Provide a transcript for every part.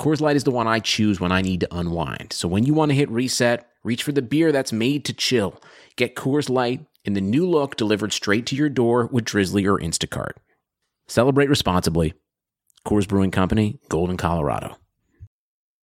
Coors Light is the one I choose when I need to unwind. So when you want to hit reset, reach for the beer that's made to chill. Get Coors Light in the new look delivered straight to your door with Drizly or Instacart. Celebrate responsibly. Coors Brewing Company, Golden, Colorado.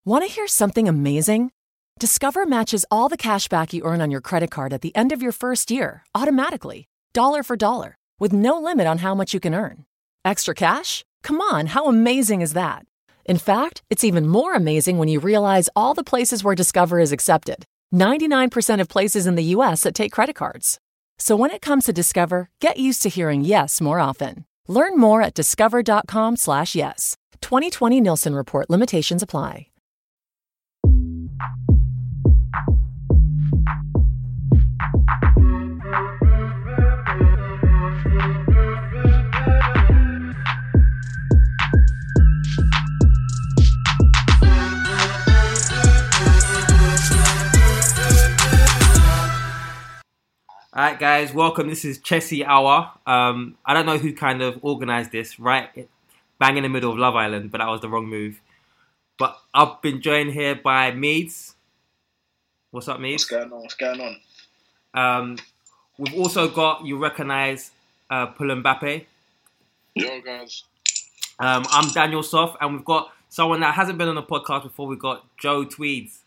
Want to hear something amazing? Discover matches all the cash back you earn on your credit card at the end of your first year automatically, dollar for dollar, with no limit on how much you can earn. Extra cash? Come on, how amazing is that? In fact, it's even more amazing when you realize all the places where Discover is accepted 99% of places in the US that take credit cards. So when it comes to Discover, get used to hearing yes more often. Learn more at discover.com/slash yes. 2020 Nielsen Report limitations apply. All right, guys, welcome. This is Chessy Hour. Um, I don't know who kind of organised this, right? Bang in the middle of Love Island, but that was the wrong move. But I've been joined here by Meads. What's up, Meads? What's going on? What's going on? Um, we've also got, you recognise, uh, Pul Mbappe. Yo, guys. Um, I'm Daniel Soft, and we've got someone that hasn't been on the podcast before. We've got Joe Tweeds.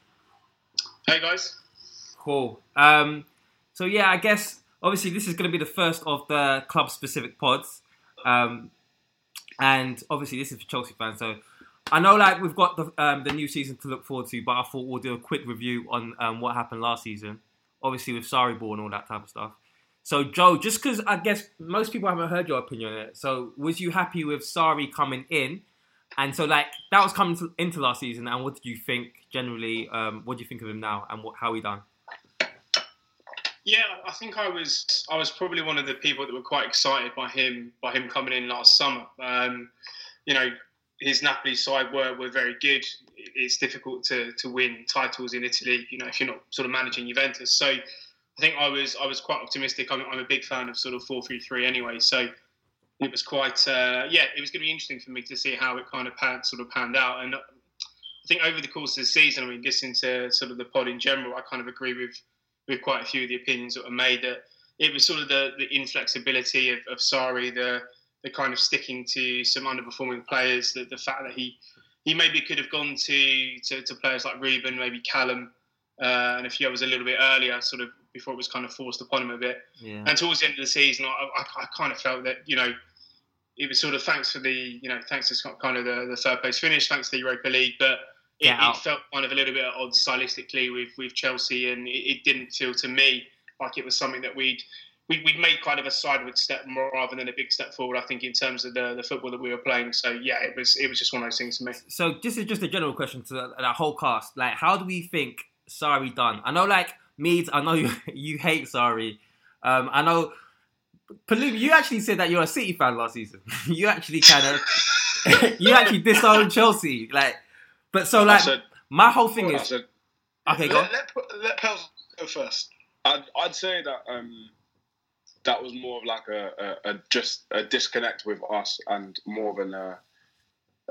Hey, guys. Cool. Um, so yeah, I guess obviously this is going to be the first of the club specific pods, um, and obviously this is for Chelsea fans. So I know like we've got the um, the new season to look forward to, but I thought we'll do a quick review on um, what happened last season. Obviously with Sarri ball and all that type of stuff. So Joe, just because I guess most people haven't heard your opinion on it, so was you happy with Sarri coming in? And so like that was coming to, into last season, and what did you think generally? Um, what do you think of him now, and what, how he done? Yeah, I think I was I was probably one of the people that were quite excited by him by him coming in last summer. Um, you know, his Napoli side were, were very good. It's difficult to, to win titles in Italy, you know, if you're not sort of managing Juventus. So I think I was I was quite optimistic. I'm, I'm a big fan of sort of four three three anyway. So it was quite uh, yeah, it was going to be interesting for me to see how it kind of pan, sort of panned out. And I think over the course of the season, I mean, listening to sort of the pod in general, I kind of agree with with quite a few of the opinions that were made that it was sort of the, the inflexibility of, of Sarri, the the kind of sticking to some underperforming players, the, the fact that he he maybe could have gone to, to, to players like Ruben, maybe Callum, uh, and a few others a little bit earlier, sort of before it was kind of forced upon him a bit. Yeah. And towards the end of the season, I, I, I kind of felt that you know it was sort of thanks for the you know thanks to kind of the, the third place finish, thanks to the Europa League, but it, it felt kind of a little bit odd stylistically with with Chelsea, and it, it didn't feel to me like it was something that we'd we, we'd made kind of a sideward step more rather than a big step forward. I think in terms of the, the football that we were playing. So yeah, it was it was just one of those things to me. So this is just a general question to that, that whole cast. Like, how do we think Sarri done? I know, like Meads, I know you, you hate Sarri. Um, I know, Palumi, you actually said that you're a City fan last season. you actually kind of, you actually disowned Chelsea. Like, but so like, said- my whole thing is, said, okay, go. on. let, let, let Pels go first. I'd, I'd say that um, that was more of like a, a, a just a disconnect with us and more of an uh,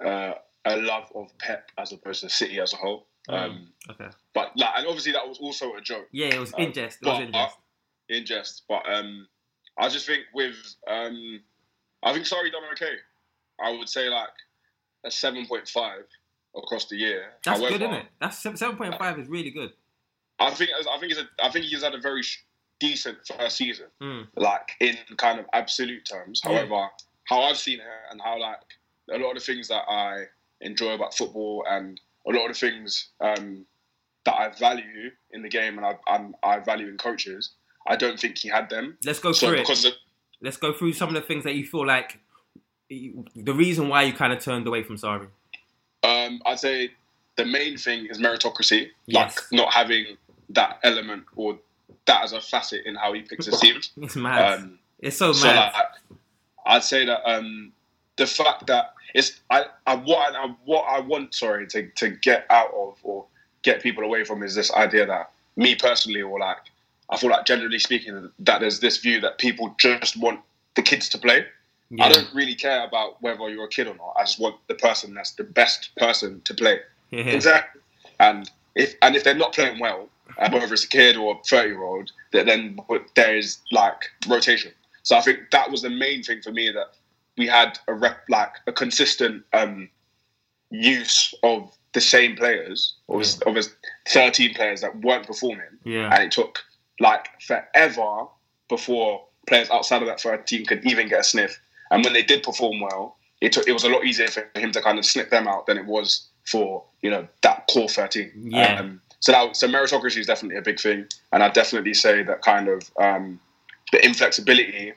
uh, a love of Pep as opposed to City as a whole. Um, Okay. but like, and obviously that was also a joke Yeah, it was Um, in jest. It was but, in jest. uh, in jest. But um, I just think with um, I think Sarri done okay. I would say like a seven point five across the year. That's However, good, isn't it? That's seven point five is really good. I think I think it's a, I think he's had a very decent first season, Mm. like in kind of absolute terms. Yeah. However, how I've seen it and how like a lot of the things that I enjoy about football and a lot of the things um, that I value in the game and I, I'm, I value in coaches, I don't think he had them. Let's go So through it. Let's go through some of the things that you feel like the reason why you kind of turned away from Sarri. Um, I'd say the main thing is meritocracy, Yes. like not having that element or that as a facet in how he picks his teams. It's mad. Um, it's so so mad. like, I'd say that um, the fact that it's I, I what I, what I want sorry to, to get out of or get people away from is this idea that me personally or like I feel like generally speaking that there's this view that people just want the kids to play. Yeah. I don't really care about whether you're a kid or not. I just want the person that's the best person to play. Yeah. Exactly. And if and if they're not playing well, uh, whether it's a kid or a thirty year old, that then there is like rotation. So I think that was the main thing for me that we had a rep like a consistent um, use of the same players, or of his thirteen players that weren't performing, Yeah. and it took like forever before players outside of that thirteen could even get a sniff. And when they did perform well, it took it was a lot easier for him to kind of snip them out than it was for you know that core thirteen. Yeah. Um, so that so meritocracy is definitely a big thing, and I definitely say that kind of um, the inflexibility,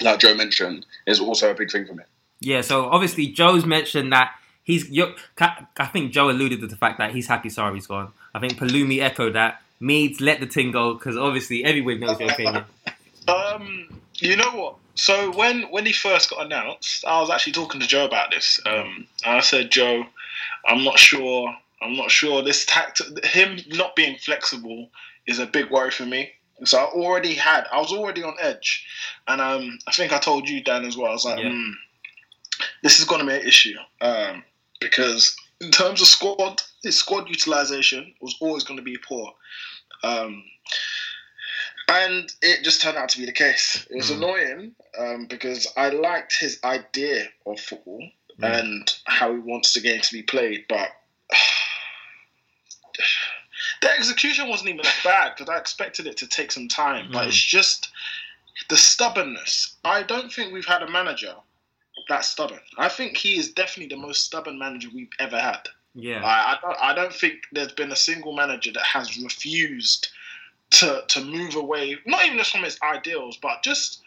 like Joe mentioned, is also a big thing for me. Yeah, so obviously Joe's mentioned that he's. I think Joe alluded to the fact that he's happy Sarri's gone. I think Palumi echoed that. Meads let the thing go because obviously everyone knows your opinion. Um, you know what? So when when he first got announced, I was actually talking to Joe about this. Um, and I said, Joe, I'm not sure. I'm not sure. This tact, him not being flexible, is a big worry for me. So I already had. I was already on edge, and um, I think I told you Dan as well. I was like, Yeah. hmm, this is going to be an issue um, because in terms of squad, his squad utilization was always going to be poor. Um, and it just turned out to be the case. It was Mhm. annoying um, because I liked his idea of football and how he wants the game to be played, but the execution wasn't even that bad because I expected it to take some time. But Mhm. it's just the stubbornness. I don't think we've had a manager that stubborn. I think he is definitely the most stubborn manager we've ever had. Yeah, I, I, don't, I don't think there's been a single manager that has refused to to move away, not even just from his ideals, but just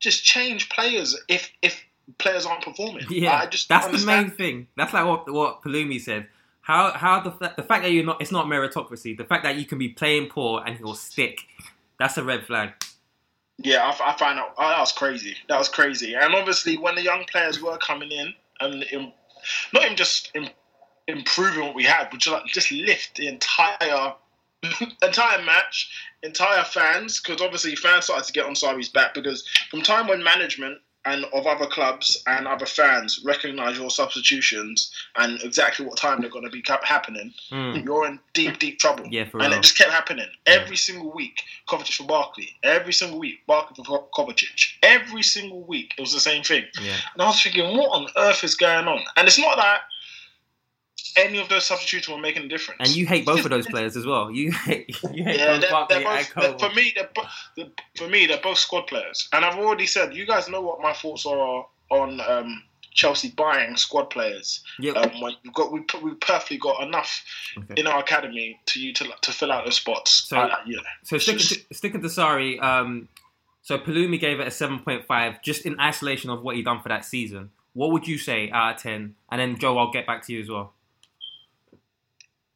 just change players if if players aren't performing. yeah. I just That's the main thing. That's like what what Palumi said. How how the the fact that you're not it's not meritocracy. The fact that you can be playing poor and he'll stick. That's a red flag. Yeah, I, I find out oh, that was crazy. That was crazy. And obviously, when the young players were coming in um, and im not even just im- improving what we had, but just, like, just lift the entire entire match, entire fans, because obviously fans started to get on Sarri's back because from time when management and of other clubs and other fans recognise your substitutions and exactly what time they're going to be cap- happening, Mm. you're in deep, deep trouble. Yeah, for and real. it just kept happening every single week. Kovacic for Barkley, every single week. Barkley for Kovacic, every single week. It was the same thing. Yeah, And I was thinking, what on earth is going on? And it's not that any of those substitutes were making a difference. and you hate both of those players as well. You hate you hate Yeah, both they're, they're both, for me. They're, they're, for me, they're both squad players, and I've already said you guys know what my thoughts are on um, Chelsea buying squad players. Yeah, Um, when we've got we we perfectly got enough Okay. in our academy to you to to fill out those spots. So- I- yeah. So sticking to, sticking to Sarri, um, so Palumi gave it a seven point five, just in isolation of what he done for that season. What would you say out of ten? And then Joe, I'll get back to you as well.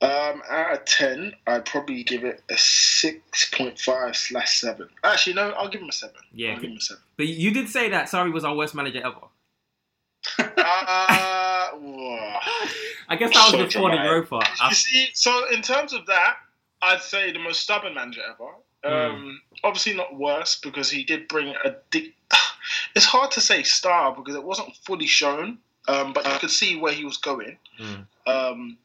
Um, out of ten, I'd probably give it a six point five slash seven. Actually, no, I'll give him a seven. Yeah, I'll give him a seven. But you did say that Sarri was our worst manager ever. Uh. I guess that was before the. Europa. you see, so in terms of that, I'd say the most stubborn manager ever. Um, Obviously not worse because he did bring a. Di- it's hard to say star because it wasn't fully shown, um, but you could see where he was going. Mm. Um,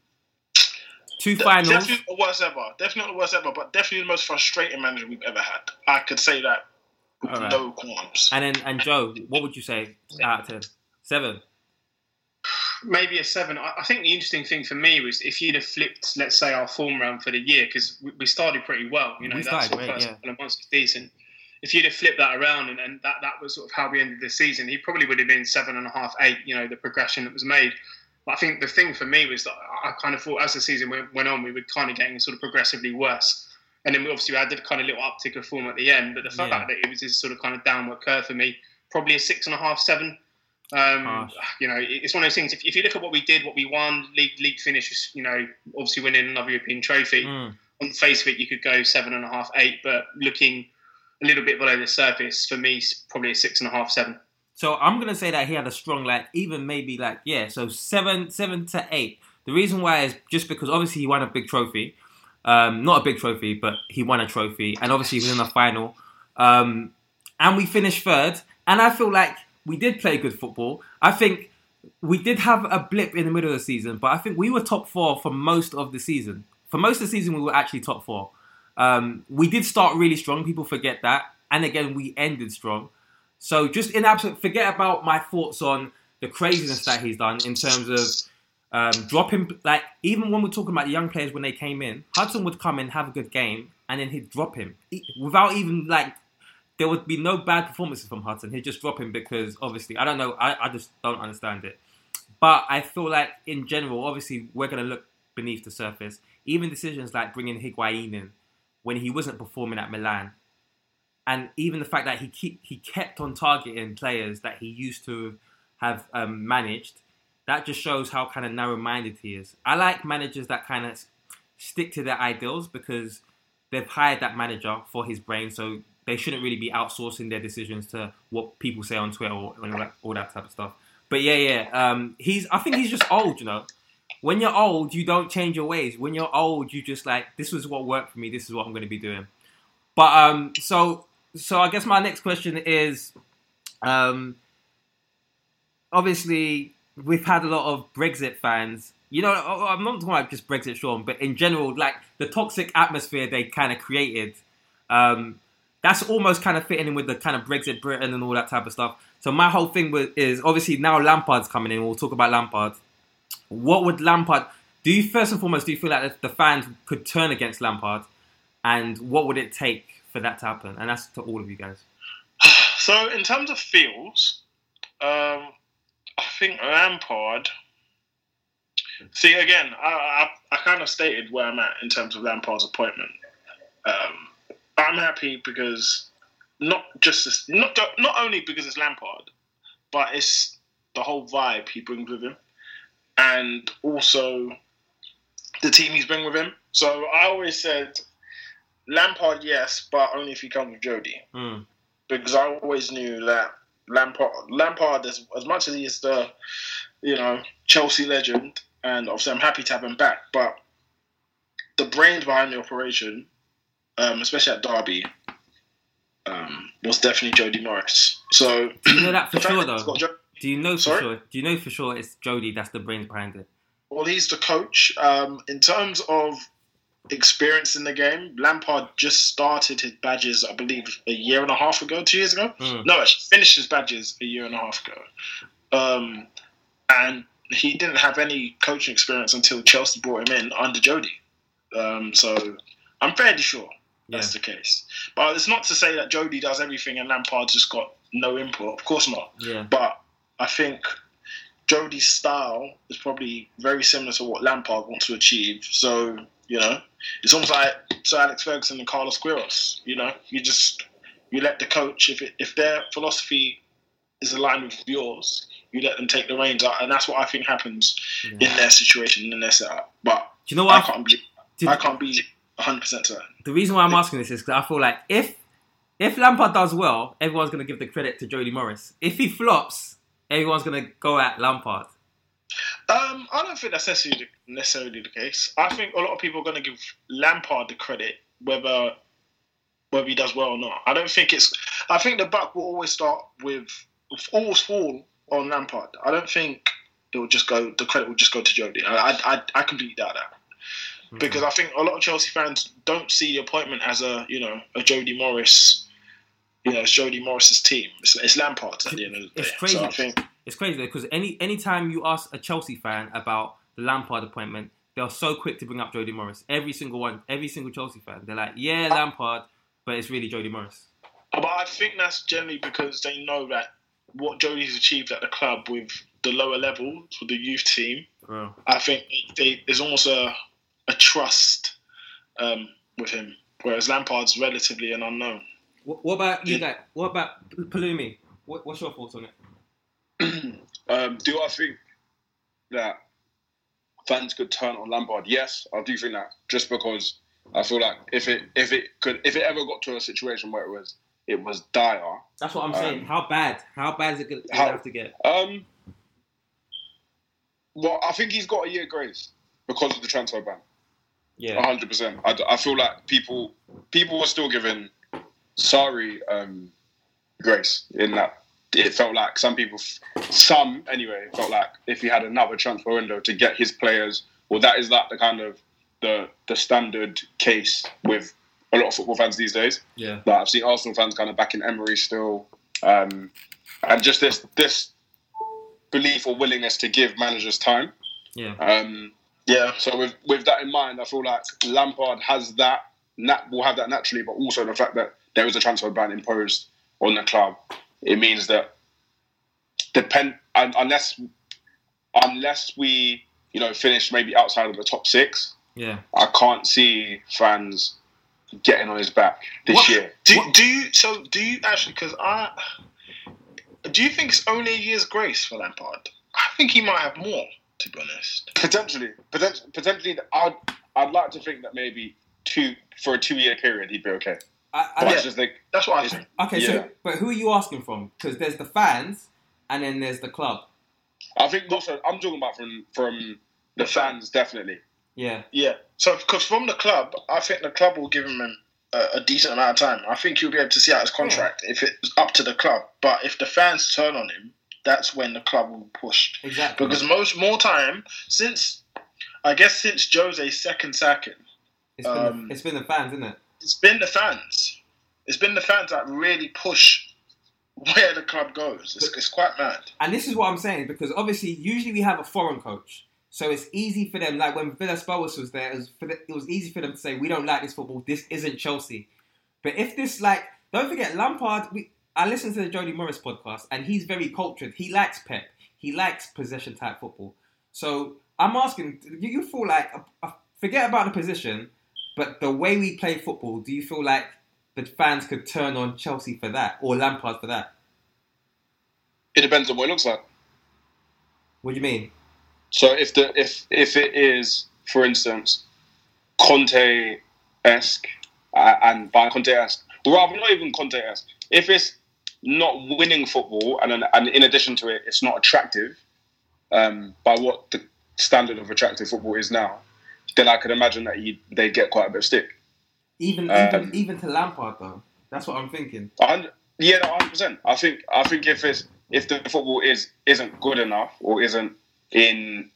Two de- finals. Definitely the worst ever. Definitely the worst ever, but definitely the most frustrating manager we've ever had. I could say that with All right. no qualms. And then and Joe, what would you say out of ten? Seven. maybe a seven. I, I think the interesting thing for me was if you'd have flipped, let's say, our form round for the year because we, we started pretty well. You know, We that started sort of first yeah. couple of months was decent. If you'd have flipped that around and, and that, that was sort of how we ended the season, he probably would have been seven and a half, eight. You know, the progression that was made. But I think the thing for me was that I kind of thought as the season went, went on, we were kind of getting sort of progressively worse. And then we obviously had the kind of little uptick of form at the end. But the fact Yeah. that it was this sort of kind of downward curve for me, probably a six and a half, seven. Um, you know, it's one of those things. If, if you look at what we did, what we won, league league finish, you know, obviously winning another European trophy. Mm. On the face of it, you could go seven and a half, eight, but looking a little bit below the surface, for me, probably a six and a half, seven. So I'm gonna say that he had a strong, like even maybe like yeah, so seven, seven to eight. The reason why is just because obviously he won a big trophy, um, not a big trophy, but he won a trophy, and obviously he was in the final, um, and we finished third. And I feel like we did play good football. I think we did have a blip in the middle of the season, but I think we were top four for most of the season. For most of the season, we were actually top four. Um, we did start really strong. People forget that, and again, we ended strong. So just in absolute, forget about my thoughts on the craziness that he's done in terms of um, dropping. Like even when we're talking about young players when they came in, Hudson would come in, have a good game, and then he'd drop him without even like. There would be no bad performances from Hudson. He'd just drop him because obviously I don't know. I, I just don't understand it. But I feel like in general, obviously we're gonna look beneath the surface. Even decisions like bringing Higuain in when he wasn't performing at Milan, and even the fact that he keep, he kept on targeting players that he used to have um, managed, that just shows how kind of narrow-minded he is. I like managers that kind of stick to their ideals because they've hired that manager for his brain, so they shouldn't really be outsourcing their decisions to what people say on Twitter or, all, that, all that type of stuff. But yeah, yeah, um, he's. I think he's just old, you know. When you're old, you don't change your ways. When you're old, you just like this was what worked for me. This is what I'm going to be doing. But um, so so I guess my next question is, um, obviously we've had a lot of Brexit fans. You know, I'm not talking about just Brexit, Sean, but in general, like the toxic atmosphere they kind of created. Um, that's almost kind of fitting in with the kind of Brexit Britain and all that type of stuff. So my whole thing was, is obviously now Lampard's coming in. We'll talk about Lampard. What would Lampard do? You first and foremost, do you feel like the fans could turn against Lampard, and what would it take for that to happen? And that's to all of you guys. So in terms of fields, um, I think Lampard. See again, I, I I kind of stated where I'm at in terms of Lampard's appointment. Um, I'm happy because not just this, not not only because it's Lampard, but it's the whole vibe he brings with him, and also the team he's bringing with him. So I always said Lampard, yes, but only if he comes with Jody Mm. because I always knew that Lampard, Lampard, as, as much as he is the, you know, Chelsea legend, and obviously I'm happy to have him back, but the brains behind the operation, um, especially at Derby, um, was definitely Jody Morris. So Do you know that for sure, though? Jo- Do you know for Sorry? sure? Do you know for sure it's Jody that's the brains behind it? well, he's the coach. Um, in terms of experience in the game, Lampard just started his badges, I believe, a year and a half ago, two years ago. Mm. No, actually finished his badges a year and a half ago. Um, and he didn't have any coaching experience until Chelsea brought him in under Jody. Um, so I'm fairly sure that's Yeah. the case. But it's not to say that Jody does everything and Lampard just got no input. Of course not. Yeah. But I think Jody's style is probably very similar to what Lampard wants to achieve. So, you know, it's almost like Sir Alex Ferguson and Carlos Queiroz. You know, you just you let the coach if it, if their philosophy is aligned with yours, you let them take the reins out, and that's what I think happens in their situation in their setup. But Do you know what? I- can't be Did- I can't be 100 percent certain. the reason why I'm asking this is because I feel like if if Lampard does well, everyone's going to give the credit to Jody Morris. If he flops, everyone's going to go at Lampard. Um, I don't think that's necessarily necessarily the case. I think a lot of people are going to give Lampard the credit whether whether he does well or not. I don't think it's. I think the buck will always start with always fall on Lampard. I don't think it will just go. The credit will just go to Jody. I I, I, I completely doubt that because I think a lot of Chelsea fans don't see the appointment as a you know a Jody Morris. You know, it's Jody Morris's team. It's, it's Lampard's at the end of the day. It's crazy. So I think It's crazy because any anytime you ask a Chelsea fan about the Lampard appointment, they're so quick to bring up Jody Morris. Every single one, every single Chelsea fan, they're like, "Yeah, Lampard," but it's really Jody Morris. But I think that's generally because they know that what Jody's achieved at the club with the lower levels, with the youth team, Bro. I think they, there's almost a, a trust um, with him, whereas Lampard's relatively an unknown. What, what about you Yeah. guys? What about Palumi? What, what's your thoughts on it? um, do I think that fans could turn on Lampard? Yes, I do think that. Just because I feel like if it if it could if it ever got to a situation where it was it was dire. That's what I'm saying. Um, how bad? How bad is it going to have to get? Um, well, I think he's got a year grace because of the transfer ban. Yeah. hundred percent. I, I feel like people people were still giving Sarri um, grace in that it felt like some people, some anyway, felt like if he had another transfer window to get his players, well, that is like the kind of the the standard case with a lot of football fans these days. Yeah. Like I've seen Arsenal fans kind of back in Emery still, um, and just this this belief or willingness to give managers time. Yeah. Um, Yeah. so with with that in mind, I feel like Lampard has that nat- will have that naturally, but also the fact that there is a transfer ban imposed on the club, it means that depend unless unless we you know finish maybe outside of the top six, Yeah. I can't see fans getting on his back this What- year. Do, do you so do you actually because I do you think it's only a year's grace for Lampard? I think he might have more, to be honest. Potentially, potentially, potentially, I'd I'd like to think that maybe two for a two year period he'd be okay. I, I, I just That's what I think. okay, Yeah. so but who are you asking from? Because there's the fans, and then there's the club. I think also I'm talking about from from the fans definitely. Yeah. Yeah. So because from the club, I think the club will give him a, a decent amount of time. I think he'll be able to see out his contract if it's up to the club. But if the fans turn on him, that's when the club will push. Exactly. Because most more time since I guess since Jose's second sacking, it's been, um, the, it's been the fans, isn't it? It's been the fans. It's been the fans that really push where the club goes. It's, it's quite mad. And this is what I'm saying because obviously, usually we have a foreign coach, so it's easy for them. Like when Villas Boas was there, it was, the, it was easy for them to say, "We don't like this football. This isn't Chelsea." But if this, like, don't forget Lampard. We, I listened to the Jody Morris podcast, and he's very cultured. He likes Pep. He likes possession type football. So I'm asking, do you feel like uh, forget about the position, but the way we play football? Do you feel like the fans could turn on Chelsea for that or Lampard for that? It depends on what it looks like. What do you mean? So if the if if it is, for instance, Conte esque, uh, and by Conte esque, rather not even Conte esque, if it's not winning football, and and in addition to it, it's not attractive, um, by what the standard of attractive football is now, then I could imagine that he they get quite a bit of stick. Even Um, even even to Lampard though. That's what I'm thinking. Yeah, hundred percent. I think I think if it's if the football is isn't good enough or isn't in,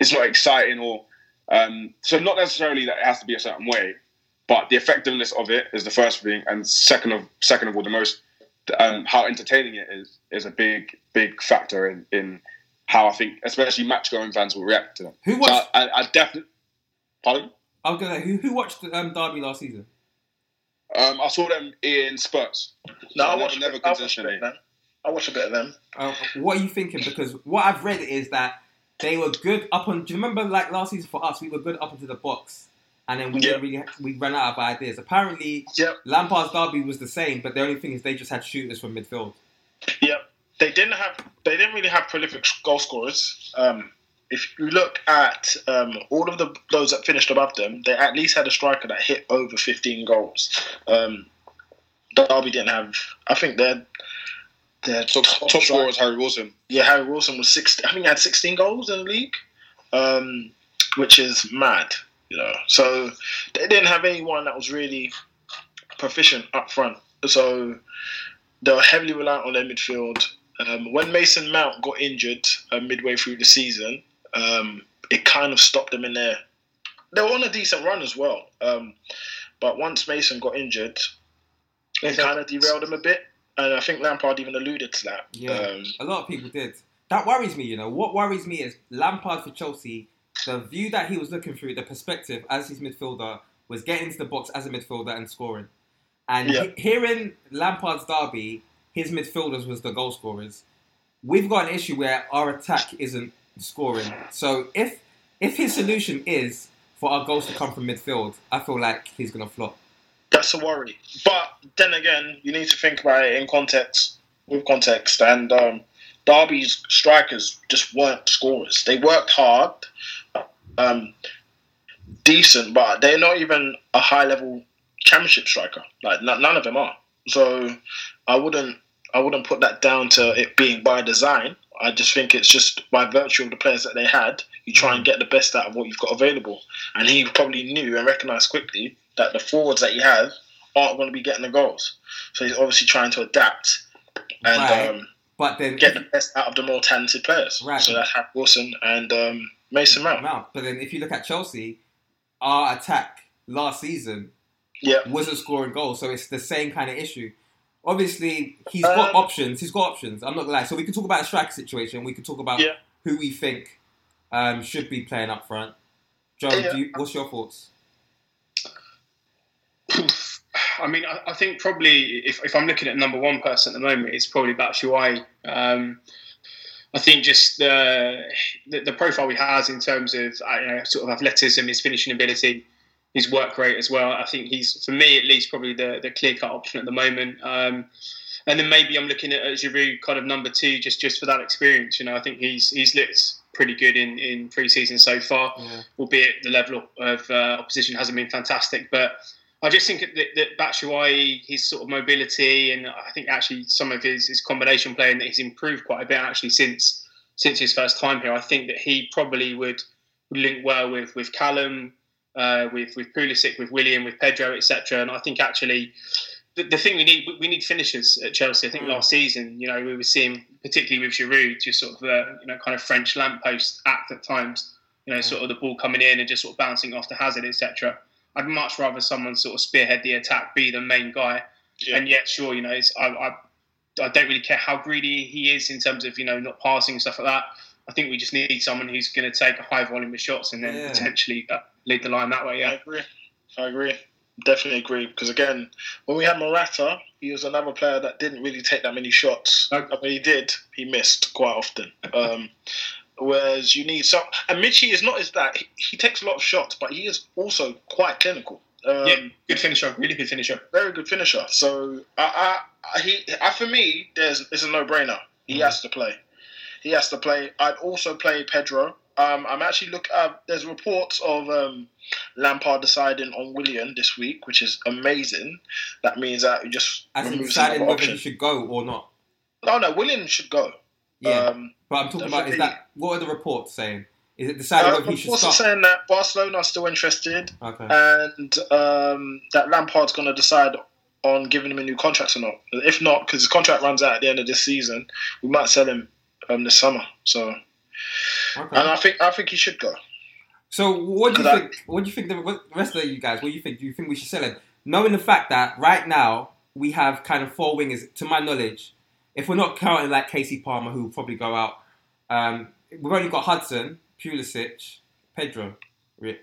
it's not exciting or um, so not necessarily that it has to be a certain way, but the effectiveness of it is the first thing, and second of second of all, the most um, how entertaining it is is a big big factor in in how I think especially match going fans will react to them. Who So? I, I, I definitely. Pardon? I was gonna. Who who watched um, Derby last season? Um, I saw them in Spurs. No, So I never- watched, never never I watched a bit consistently. of them. I watched a bit of them. Uh, what are you thinking? Because what I've read is that they were good up on. Do you remember like last season for us? We were good up into the box, and then we Yeah. really we ran out of ideas. Apparently, Yep. Lampard's Derby was the same, but the only thing is they just had shooters from midfield. Yep. They didn't have. They didn't really have prolific goal scorers. Um, if you look at um, all of the those that finished above them, they at least had a striker that hit over 15 goals. Um, Derby didn't have. I think their their Top, top striker- scorer was Harry Wilson. Yeah, Harry Wilson was 16. I think he had 16 goals in the league, um, which is mad. You know, so they didn't have anyone that was really proficient up front. So they were heavily reliant on their midfield. Um, when Mason Mount got injured uh, midway through the season, um, it kind of stopped them in there. They were on a decent run as well, um, but once Mason got injured, it kind of derailed them a bit. And I think Lampard even alluded to that. Yeah, Um, a lot of people did. That worries me. You know what worries me is Lampard for Chelsea. The view that he was looking through, the perspective as his midfielder was getting into the box as a midfielder and scoring. And Yeah. he- hearing Lampard's derby, his midfielders was the goal scorers. We've got an issue where our attack isn't scoring. So if if his solution is for our goals to come from midfield, I feel like he's gonna flop. That's a worry. But then again, you need to think about it in context, with context. And um, Derby's strikers just weren't scorers. They worked hard, um, decent, but they're not even a high level championship striker. Like n- none of them are. So I wouldn't I wouldn't put that down to it being by design. I just think it's just by virtue of the players that they had, you try and get the best out of what you've got available. And he probably knew and recognised quickly that the forwards that he has aren't going to be getting the goals. So he's obviously trying to adapt and Right. um, But then get the best out of the more talented players. Right. So that's Harry Wilson and um, Mason Mount. Mount. But then if you look at Chelsea, our attack last season Yeah. wasn't scoring goals, so it's the same kind of issue. Obviously, he's got Um, options. He's got options. I'm not gonna lie. So we can talk about the striker situation. We can talk about Yeah. who we think um, should be playing up front. Joe, Yeah. do you, what's your thoughts? I mean, I, I think probably if, if I'm looking at number one person at the moment, it's probably Batshuayi. Um, I think just the, the the profile he has in terms of uh, you know, sort of athleticism, his finishing ability, his work rate as well. I think he's, for me at least, probably the, the clear cut option at the moment. Um, and then maybe I'm looking at Giroud kind of number two, just just for that experience. You know, I think he's he's looked pretty good in in pre-season so far, Yeah. albeit the level of, of uh, opposition hasn't been fantastic, but. I just think that, that Batshuayi, his sort of mobility, and I think actually some of his, his combination playing that he's improved quite a bit actually since since his first time here. I think that he probably would link well with with Callum, uh, with with Pulisic, with Willian, with Pedro, etc. And I think actually the, the thing we need we need finishers at Chelsea. I think Mm. last season, you know, we were seeing particularly with Giroud, just sort of uh, you know kind of French lamppost act at times. You know, sort of the ball coming in and just sort of bouncing off to Hazard, etc. I'd much rather someone sort of spearhead the attack, be the main guy. Yeah. And yet, sure, you know, it's, I, I, I don't really care how greedy he is in terms of you know not passing and stuff like that. I think we just need someone who's going to take a high volume of shots and then Yeah. potentially uh, lead the line that way. Yeah, I agree. I agree. Definitely agree. Because again, when we had Morata, he was another player that didn't really take that many shots. And when he did, he missed quite often. Um, whereas you need some. And Michy is not as that. He, he takes a lot of shots, but he is also quite clinical. Um, yeah, good finisher, really good finisher. very good finisher. So I, I, he, I, for me, there's it's a no-brainer. He has to play. He has to play. I'd also play Pedro. Um, I'm actually look. Uh, there's reports of um, Lampard deciding on Willian this week, which is amazing. That means that he just As in deciding whether he should go or not. No, no, Willian should go. Yeah, Um, but I'm talking about is that what are the reports saying? Is it deciding uh, whether he should start? saying that Barcelona are still interested, Okay. and um, that Lampard's going to decide on giving him a new contract or not. If not, because his contract runs out at the end of this season, we might sell him um, this summer. So, okay. and I think I think he should go. So what do you Could I- think? What do you think? The what- the rest of you guys, what do you think? Do you think we should sell him? Knowing the fact that right now we have kind of four wingers, to my knowledge, if we're not counting like Kasey Palmer, who will probably go out, um, we've only got Hudson, Pulisic, Pedro. Re-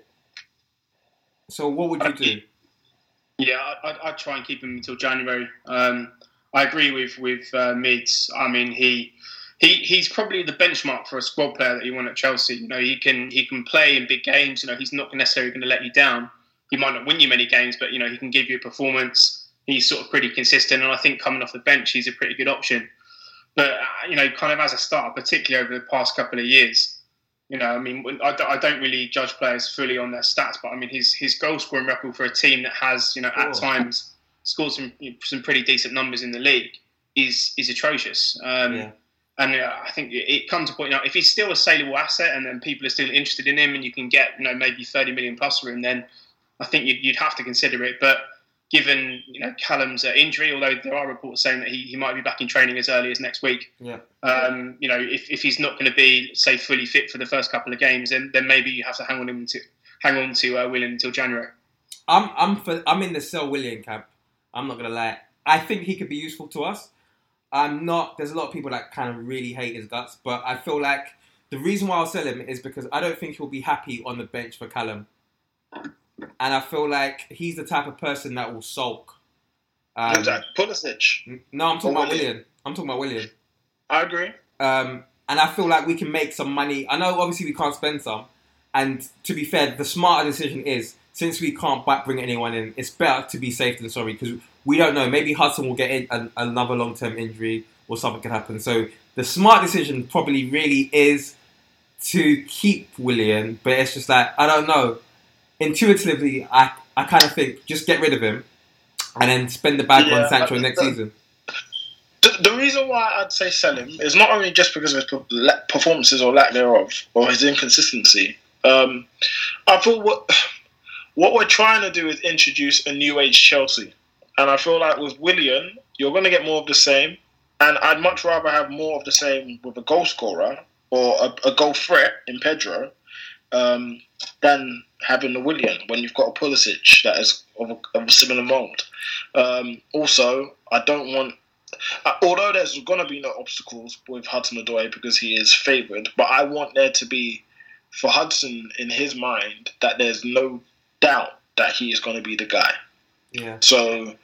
So what would you do? Yeah, I- I'd, I'd try and keep him until January. Um, I agree with with uh, Meads. I mean, he he he's probably the benchmark for a squad player that you want at Chelsea. You know, he can he can play in big games. You know, he's not necessarily going to let you down. He might not win you many games, but you know, he can give you a performance. He's sort of pretty consistent, and I think coming off the bench, he's a pretty good option. But uh, you know, kind of as a starter, particularly over the past couple of years, you know, I mean, I, don't- I don't really judge players fully on their stats, but I mean, his his goal scoring record for a team that has, you know, at Sure. times scored some some pretty decent numbers in the league is is atrocious. Um, Yeah. And uh, I think it- comes to point now if he's still a saleable asset, and then people are still interested in him, and you can get you know maybe thirty million plus for him, then I think you'd, you'd have to consider it. But given you know Callum's uh, injury, although there are reports saying that he, he might be back in training as early as next week, Yeah. um, you know, if, if he's not going to be say fully fit for the first couple of games, then then maybe you have to hang on him to hang on to uh, Willian until January. I'm I'm for, I'm in the sell Willian camp. I'm not gonna lie. I think he could be useful to us. I'm not. There's a lot of people that kind of really hate his guts, but I feel like the reason why I'll sell him is because I don't think he'll be happy on the bench for Callum, and I feel like he's the type of person that will sulk. Um, that? Pulisic. no, I'm talking about Willian. Willian. I'm talking about Willian. I agree. Um, and I feel like we can make some money. I know obviously we can't spend some. And to be fair, the smarter decision is since we can't back bring anyone in, it's better to be safe than sorry because we don't know. Maybe Hudson will get in an, another long term injury or something can happen. So the smart decision probably really is to keep Willian, but it's just like I don't know. Intuitively, I I kind of think just get rid of him and then spend the bag Yeah, on Sancho next the- season. The, the reason why I'd say sell him is not only just because of his performances or lack thereof, or his inconsistency. Um, I thought what what we're trying to do is introduce a new age Chelsea, and I feel like with Willian, you're going to get more of the same. And I'd much rather have more of the same with a goal scorer or a, a goal threat in Pedro um, than having the Willian when you've got a Pulisic that is of a, of a similar mould. Um, also, I don't want uh, although there's going to be no obstacles with Hudson Odoi because he is favoured, but I want there to be for Hudson in his mind that there's no doubt that he is going to be the guy. Yeah. So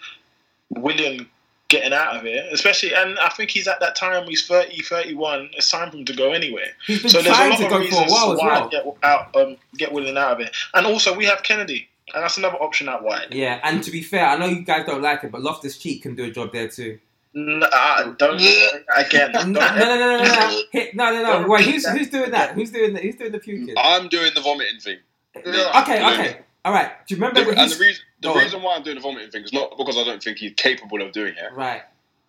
Willian getting out of here, especially, and I think he's at that time. He's 30, 31. It's time for him to go anyway. He's been So there's a trying lot to of go for a reasons while why well. get out, um, get Willian out of it. And also we have Kennedy, and that's another option out wide. Yeah, and to be fair, I know you guys don't like it, but Loftus Cheek can do a job there too. No, don't again. No, Don't, no, no, no, no, no, Hit- no, no, no. Wait, who's who's doing that? Who's doing the, who's doing the puking? I'm doing the vomiting thing. Okay, okay, all right. Do you remember The, and the reason, the on. reason why I'm doing the vomiting thing is not because I don't think he's capable of doing it, right?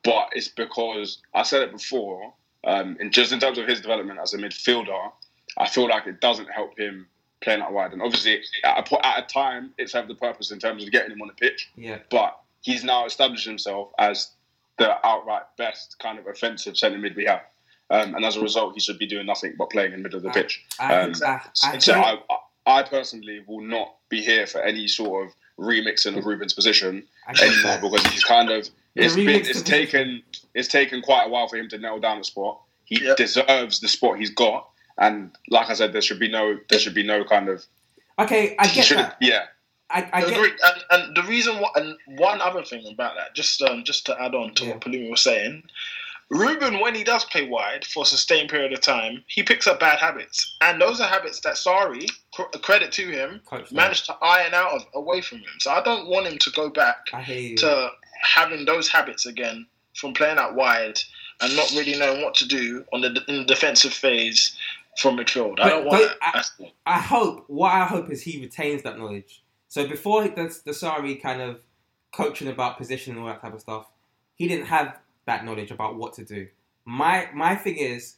but it's because I said it before. Um, in just in terms of his development as a midfielder, I feel like it doesn't help him playing out wide. And obviously, at a, at a time, it's served the purpose in terms of getting him on the pitch. Yeah, But he's now established himself as the outright best kind of offensive centre mid we have. Um, and as a result, he should be doing nothing but playing in the middle of the pitch. I, Um, I, I, So I, I I personally will not be here for any sort of remixing of Ruben's position anymore because he's kind of The it's been it's taken it's taken quite a while for him to nail down the spot. He Yep. deserves the spot he's got, and like I said, there should be no there should be no kind of Okay, I get should that. yeah I, I Agree. get. And, and the reason why, and one other thing about that, just um, just to add on to Yeah. what Palumi was saying, Ruben, when he does play wide for a sustained period of time, he picks up bad habits, and those are habits that Sarri, cr- credit to him, Coach, managed to iron out of away from him. So I don't want him to go back I hear you. to having those habits again from playing out wide and not really knowing what to do on the in the defensive phase from midfield. I don't want. I- I hope what I hope is he retains that knowledge. So before the, the Sarri kind of coaching about position and all that type of stuff, he didn't have that knowledge about what to do. My my thing is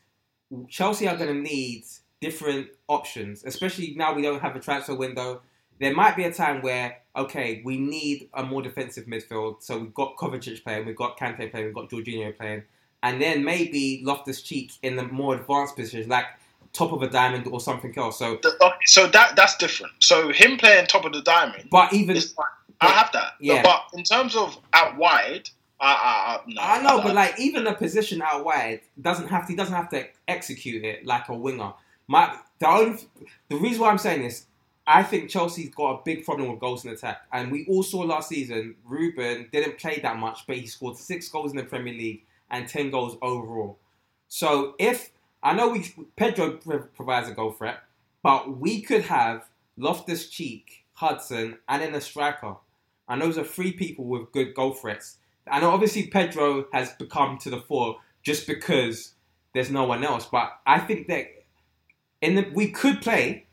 Chelsea are going to need different options, especially now we don't have a transfer window. There might be a time where okay, we need a more defensive midfield. So we've got Kovacic playing, we've got Kante playing, we've got Jorginho playing, and then maybe Loftus Cheek in the more advanced positions like top of a diamond or something else. So uh, so that that's different. So him playing top of the diamond, But even is. I have that. Yeah. But in terms of out wide, I I, I, no, I know, but like even a position out wide doesn't have to. He doesn't have to execute it like a winger. My the only the reason why I'm saying this, I think Chelsea's got a big problem with goals in attack, and we all saw last season. Ruben didn't play that much, but he scored six goals in the Premier League and ten goals overall. So if I know we Pedro provides a goal threat, but we could have Loftus Cheek, Hudson, and then a striker. And those are three people with good goal threats. Know obviously Pedro has become to the fore just because there's no one else, but I think that in the we could play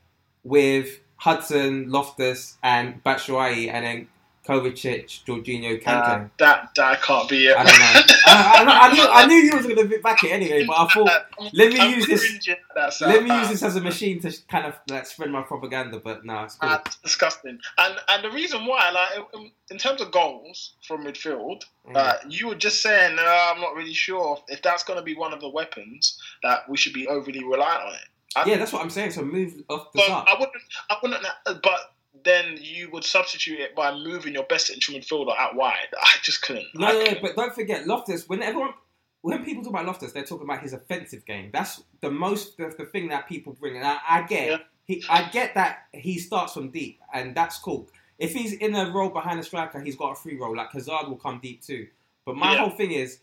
with Hudson, Loftus, and Batshuayi, and then Kovacic, Jorginho, Kante. Uh, that that can't be it. I don't know. I, I, I knew I knew you was going to be back it anyway, but I thought let me I'm use this- cringing at that sound. let me use Uh, this as a machine to kind of like spread my propaganda. But no, it's cool. disgusting. And and the reason why, like in, terms of goals from midfield, Mm. uh, you were just saying, uh, I'm not really sure if that's going to be one of the weapons that we should be overly reliant on it. I, yeah, that's what I'm saying. So move off the But top. I wouldn't. I wouldn't. But then you would substitute it by moving your best central midfielder out wide. I just couldn't. No, I no, couldn't. but don't forget Loftus. When everyone, when people talk about Loftus, they're talking about his offensive game. That's the most the, the thing that people bring. And I, I get, Yeah. he, I get that he starts from deep, and that's cool. If he's in a role behind the striker, he's got a free role. Like Hazard will come deep too. But my Yeah. whole thing is,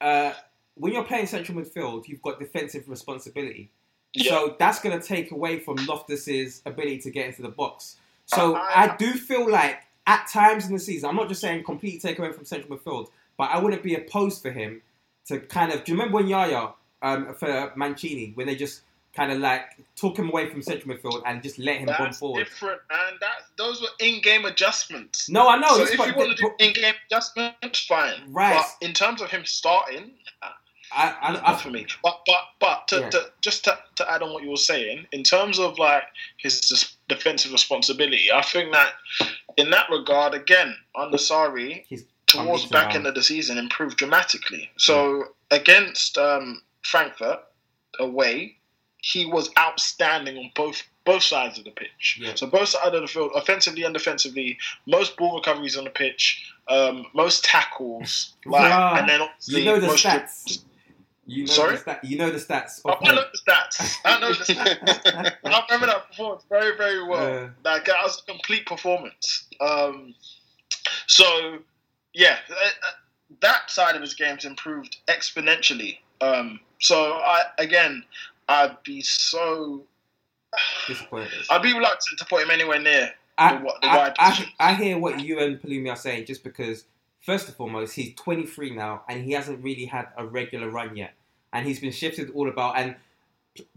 uh, when you're playing central midfield, you've got defensive responsibility. Yeah. So that's going to take away from Loftus's ability to get into the box. So I- I do feel like at times in the season, I'm not just saying completely take away from central midfield, but I wouldn't be opposed for him to kind of. Do you remember when Yaya um, for Mancini when they just kind of like took him away from central midfield and just let him go That's forward. different, and that those were in-game adjustments. No, I know. so if but- you want to do in-game adjustments, fine. Right. But in terms of him starting, I, I, not I, for me. But but but to, Yeah. to, just to, to add on what you were saying, in terms of like his defensive responsibility, I think that in that regard, again, under Sarri, towards back end of the season improved dramatically. So against um, Frankfurt away, he was outstanding on both both sides of the pitch. Yeah. So both sides of the field, offensively and defensively, most ball recoveries on the pitch, um, most tackles, like, Yeah. and then obviously you know the most stats. You know Sorry? the stat, You know the stats. I Of know the stats. I know the stats. I remember that performance very, very well. Yeah. Like that was a complete performance. Um, so yeah, uh, uh, that side of his game's improved exponentially. Um, so I again, I'd be so, disappointed. I'd be reluctant to put him anywhere near I, the, the I, wide I. I hear what you and Palumi are saying just because, first and foremost, he's 23 now and he hasn't really had a regular run yet. And he's been shifted all about. And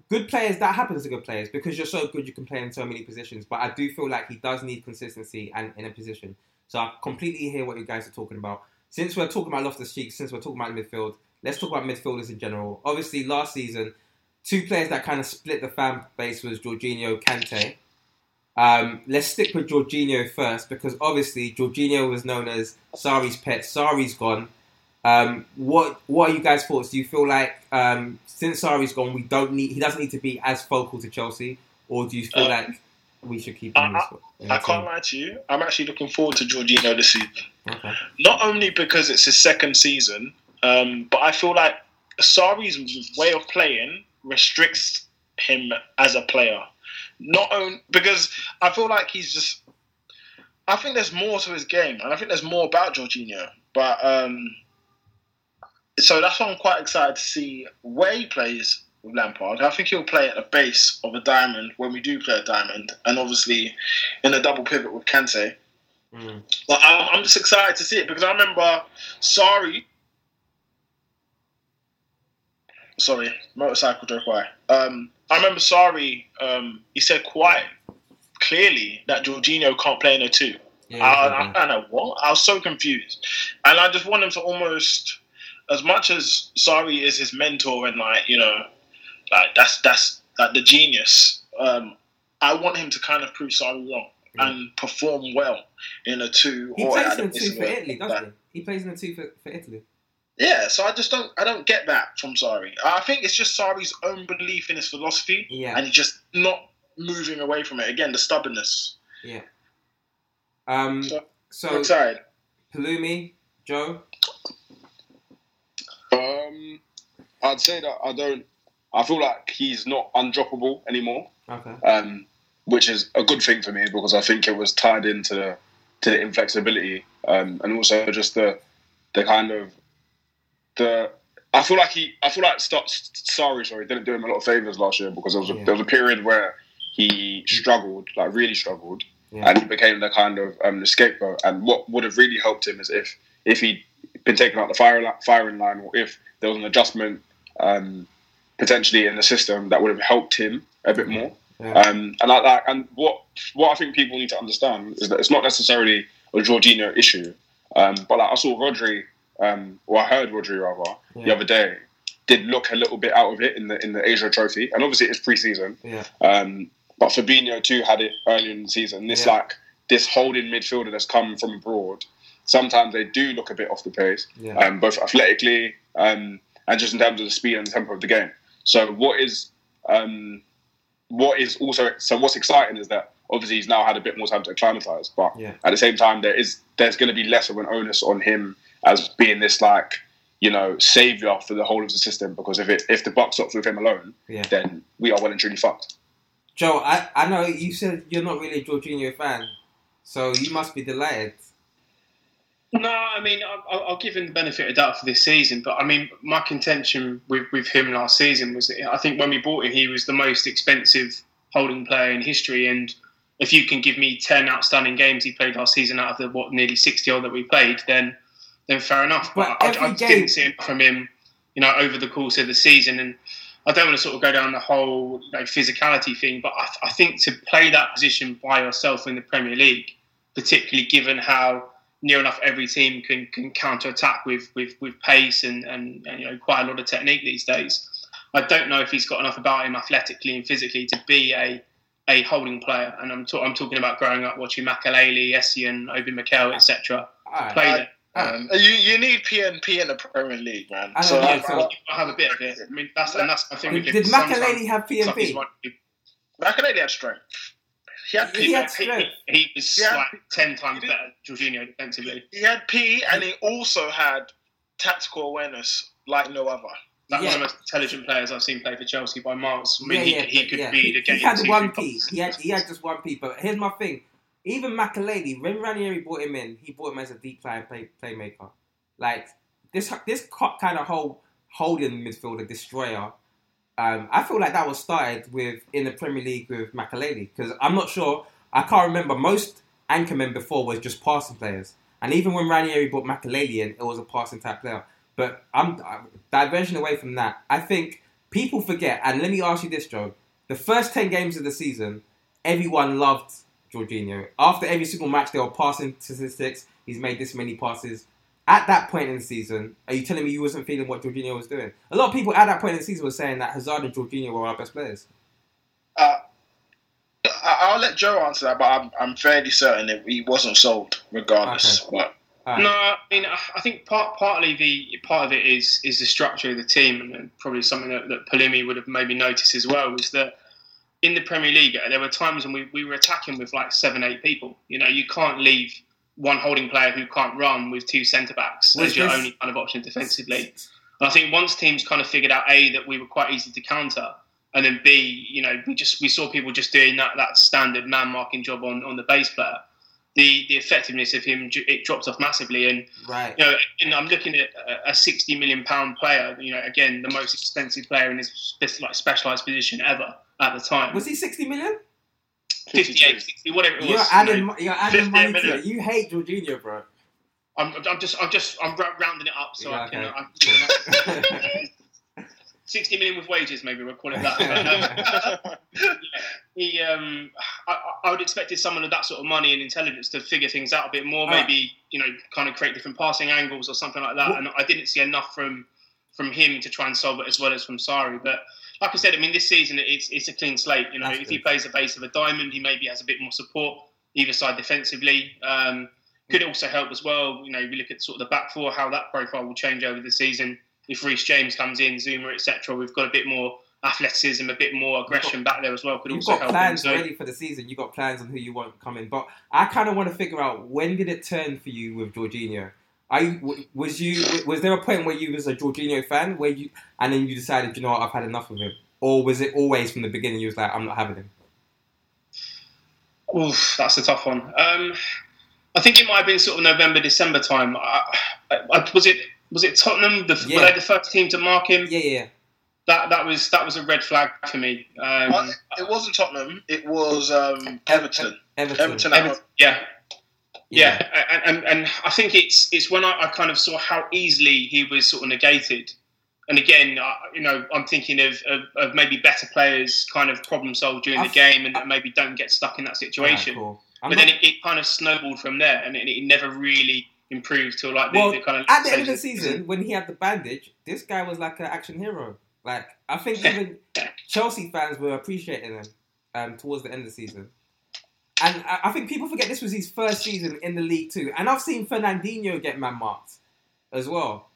good players, that happens to good players because you're so good, you can play in so many positions. But I do feel like he does need consistency and in a position. So I completely hear what you guys are talking about. Since we're talking about Loftus Cheek, since we're talking about midfield, let's talk about midfielders in general. Obviously, last season, two players that kind of split the fan base was Jorginho Kante. Um, let's stick with Jorginho first because obviously Jorginho was known as Sarri's pet. Sarri's gone. Um, what What are you guys' thoughts? Do you feel like um, since Sarri's gone, we don't need he doesn't need to be as focal to Chelsea, or do you feel Uh, like we should keep him I- squad? I can't lie to you. I'm actually looking forward to Jorginho this season. Okay. not only because it's his second season, um, but I feel like Sarri's way of playing restricts him as a player. Not only because I feel like he's just. I think there's more to his game, and I think there's more about Jorginho. But um, so that's why I'm quite excited to see where he plays with Lampard. I think he'll play at the base of a diamond when we do play a diamond, and obviously in a double pivot with Kante. Mm. But I'm, I'm just excited to see it because I remember Sarri. Sorry, motorcycle drove by. Um, I remember Sarri. Um, he said quite clearly that Jorginho can't play in a two. Yeah, I, okay. I, I don't know what. I was so confused, and I just want him to almost, as much as Sarri is his mentor and like you know, like that's that's like the genius. Um, I want him to kind of prove Sarri wrong and perform well in a two. he or plays in a two for Italy, doesn't that. he? He plays in a two for, for Italy. Yeah, so I just don't I don't get that from Sarri. I think it's just Sarri's own belief in his philosophy, Yeah. and he's just not moving away from it. Again, the stubbornness. Yeah. Um. So- So I'm excited. Palumi, Joe. Um, I'd say that I don't. I feel like he's not undroppable anymore, Okay. um, which is a good thing for me because I think it was tied into the to the inflexibility um, and also just the the kind of the. I feel like he. I feel like starts. Sarri, Sarri, didn't do him a lot of favors last year because there was a, Yeah. there was a period where he struggled, like really struggled, Yeah. and he became the kind of um, the scapegoat. And what would have really helped him is if if he'd been taken out the fire, firing line, or if there was an adjustment um, potentially in the system that would have helped him a bit more. Yeah. Um, and like that, and what what I think people need to understand is that it's not necessarily a Jorginho issue. Um, but like I saw Rodri, um, or I heard Rodri rather the other day, did look a little bit out of it in the in the Asia Trophy, and obviously it's pre-season. Yeah. Um, but Fabinho too had it early in the season. This Yeah. like this holding midfielder that's come from abroad. Sometimes they do look a bit off the pace, Yeah. um, both athletically um, and just in terms of the speed and the tempo of the game. So what is um, what is also so what's exciting is that obviously he's now had a bit more time to acclimatise, but Yeah. at the same time there is there's going to be less of an onus on him as being this like you know savior for the whole of the system because if it if the buck stops with him alone, Yeah. then we are well and truly fucked. Joe, I, I know you said you're not really a Jorginho fan, so you must be delighted. No, I mean, I- I'll, I'll give him the benefit of the doubt for this season, but I mean, my contention with, with him last season was that I think when we bought him, he was the most expensive holding player in history. And if you can give me 10 outstanding games he played last season out of the, what, nearly 60 odd that we played, then then fair enough. But But, I, I game- didn't see enough from him you know, over the course of the season. And I don't want to sort of go down the whole you know, physicality thing, but I, I think to play that position by yourself in the Premier League, particularly given how near enough every team can can counter attack with, with with pace and, and, and you know quite a lot of technique these days. I don't know if he's got enough about him athletically and physically to be a a holding player. And I'm, ta- I'm talking about growing up watching Makelele, Essien, Obi Mikel, etc. Play I- there. Um, you you need PNP in the Premier League, man. I So don't know, I- so- I have a bit of it. I mean, that's and that's I think Did, we did can sometimes- have sometimes PMP? want- Makelele had strength. He had He P. had he, strength. he, he was Yeah. like ten times did- better, Jorginho defensively. He had P, and he also had tactical awareness like no other. Like Yeah. one of the most intelligent players I've seen play for Chelsea by miles. I mean, yeah, he, yeah, he could yeah. read He, a game. he had two, one three P. He had he had just one P. But here's my thing: even Makelele, when Ranieri brought him in, he brought him as a deep line play, playmaker. Like this this kind of whole holding midfielder destroyer. Um, I feel like that was started with in the Premier League with Makelele because I'm not sure. I can't remember most anchormen before was just passing players, and even when Ranieri brought Makelele in, it was a passing type player. But I'm, I'm diversion away from that. I think people forget, and let me ask you this, Joe: the first ten games of the season, everyone loved Jorginho. After every single match, they were passing statistics. He's made this many passes. At that point in the season, are you telling me you wasn't feeling what Jorginho was doing? A lot of people at that point in the season were saying that Hazard and Jorginho were our best players. Uh, I- I'll let Joe answer that, but I'm, I'm fairly certain that he wasn't sold regardless. But Alright. No, I mean, I I think part, partly the part of it is is the structure of the team, and- and probably something that, that Palumi would have maybe noticed as well was that in the Premier League there were times when we, we were attacking with like seven, eight people. You know, you can't leave one holding player who can't run with two centre backs as your only kind of option defensively. And I think once teams kind of figured out a that we were quite easy to counter, and then b you know we just we saw people just doing that that standard man marking job on on the base player. The the effectiveness of him it dropped off massively, and Right. you know, and I'm looking at a, a 60 million pound player. You know, again, the most expensive player in his like specialized position ever at the time. Was he 60 million? 58, 60, whatever it was. You're you know. you're adding money to million. it. You hate Jorginho, bro. I'm, I'm just, I'm just, I'm ra- rounding it up so Yeah, I can. okay. I, 60 million with wages, maybe we'll call it that. But, um, he, um, I, I would expected someone of that sort of money and intelligence to figure things out a bit more. Alright. Maybe you know, kind of create different passing angles or something like that. What- And I didn't see enough from from him to try and solve it as well as from Sarri. But like I said, I mean, this season it's it's a clean slate. You know, That's if he plays the base of a diamond, he maybe has a bit more support either side defensively. Um, could also help as well. You know, we look at sort of the back four, how that profile will change over the season. If Reece James comes in, Zouma, etc., we've got a bit more athleticism, a bit more aggression back there as well. Could You've also got help. plans So, ready for the season. You've got plans on who you want coming. But I kind of want to figure out when did it turn for you with Jorginho? Are you, w- was you was there a point where you was a Jorginho fan where you and then you decided you know what I've had enough of him, or was it always from the beginning you was like I'm not having him? Oof, that's a tough one. Um, I think it might have been sort of November, December time. I, I, was it was it Tottenham? The, Yeah. Were they the first team to mark him? Yeah, yeah. That that was that was a red flag for me. Um, Uh, it wasn't Tottenham. It was um, Everton. Everton. Everton. at. Everton- yeah, yeah, and, and and I think it's it's when I, I kind of saw how easily he was sort of negated. And again, I, you know, I'm thinking of, of, of maybe better players kind of problem solve during the I've- game and maybe don't get stuck in that situation. Alright, cool. But not- then it, it kind of snowballed from there, and it, it never really improved till like the, well, the kind of at the end of the season, when he had the bandage, this guy was like an action hero. Like I think even Chelsea fans were appreciating him um, towards the end of the season. And I, I think people forget this was his first season in the league too. And I've seen Fernandinho get man marked as well,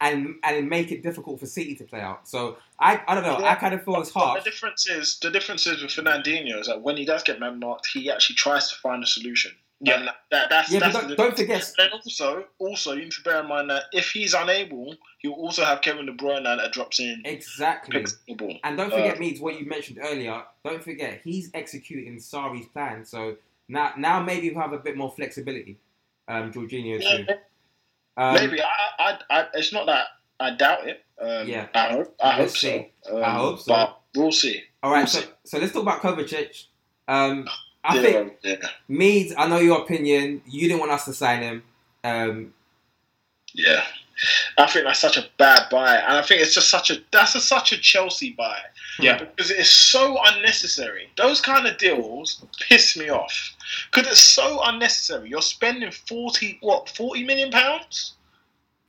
and and make it difficult for City to play out. So I I don't know. I kind of feel it's hard. The difference is the difference is with Fernandinho is that when he does get man marked, he actually tries to find a solution. Yeah. And that, that's, Yeah, that's don't, the don't forget. Then also, also you need to bear in mind that if he's unable, he'll also have Kevin De Bruyne that drops in. Exactly. picks the ball. And don't Uh, forget, Meads, what you mentioned earlier. Don't forget, he's executing Sarri's plan. So now, now maybe he'll have a bit more flexibility. Um, Jorginho too. Yeah, Um, Maybe I, I, I, it's not that I doubt it. Um, Yeah. I hope, I hope so. Um, I hope so. But we'll see. All right. We'll So, see. so let's talk about Kovacic. Um, I Yeah, think yeah. Meads. I know your opinion. You didn't want us to sign him. Um, Yeah. I think that's such a bad buy, and I think it's just such a that's a, such a Chelsea buy. Yeah. because it's so unnecessary. Those kind of deals piss me off because it's so unnecessary. You're spending forty what forty million pounds.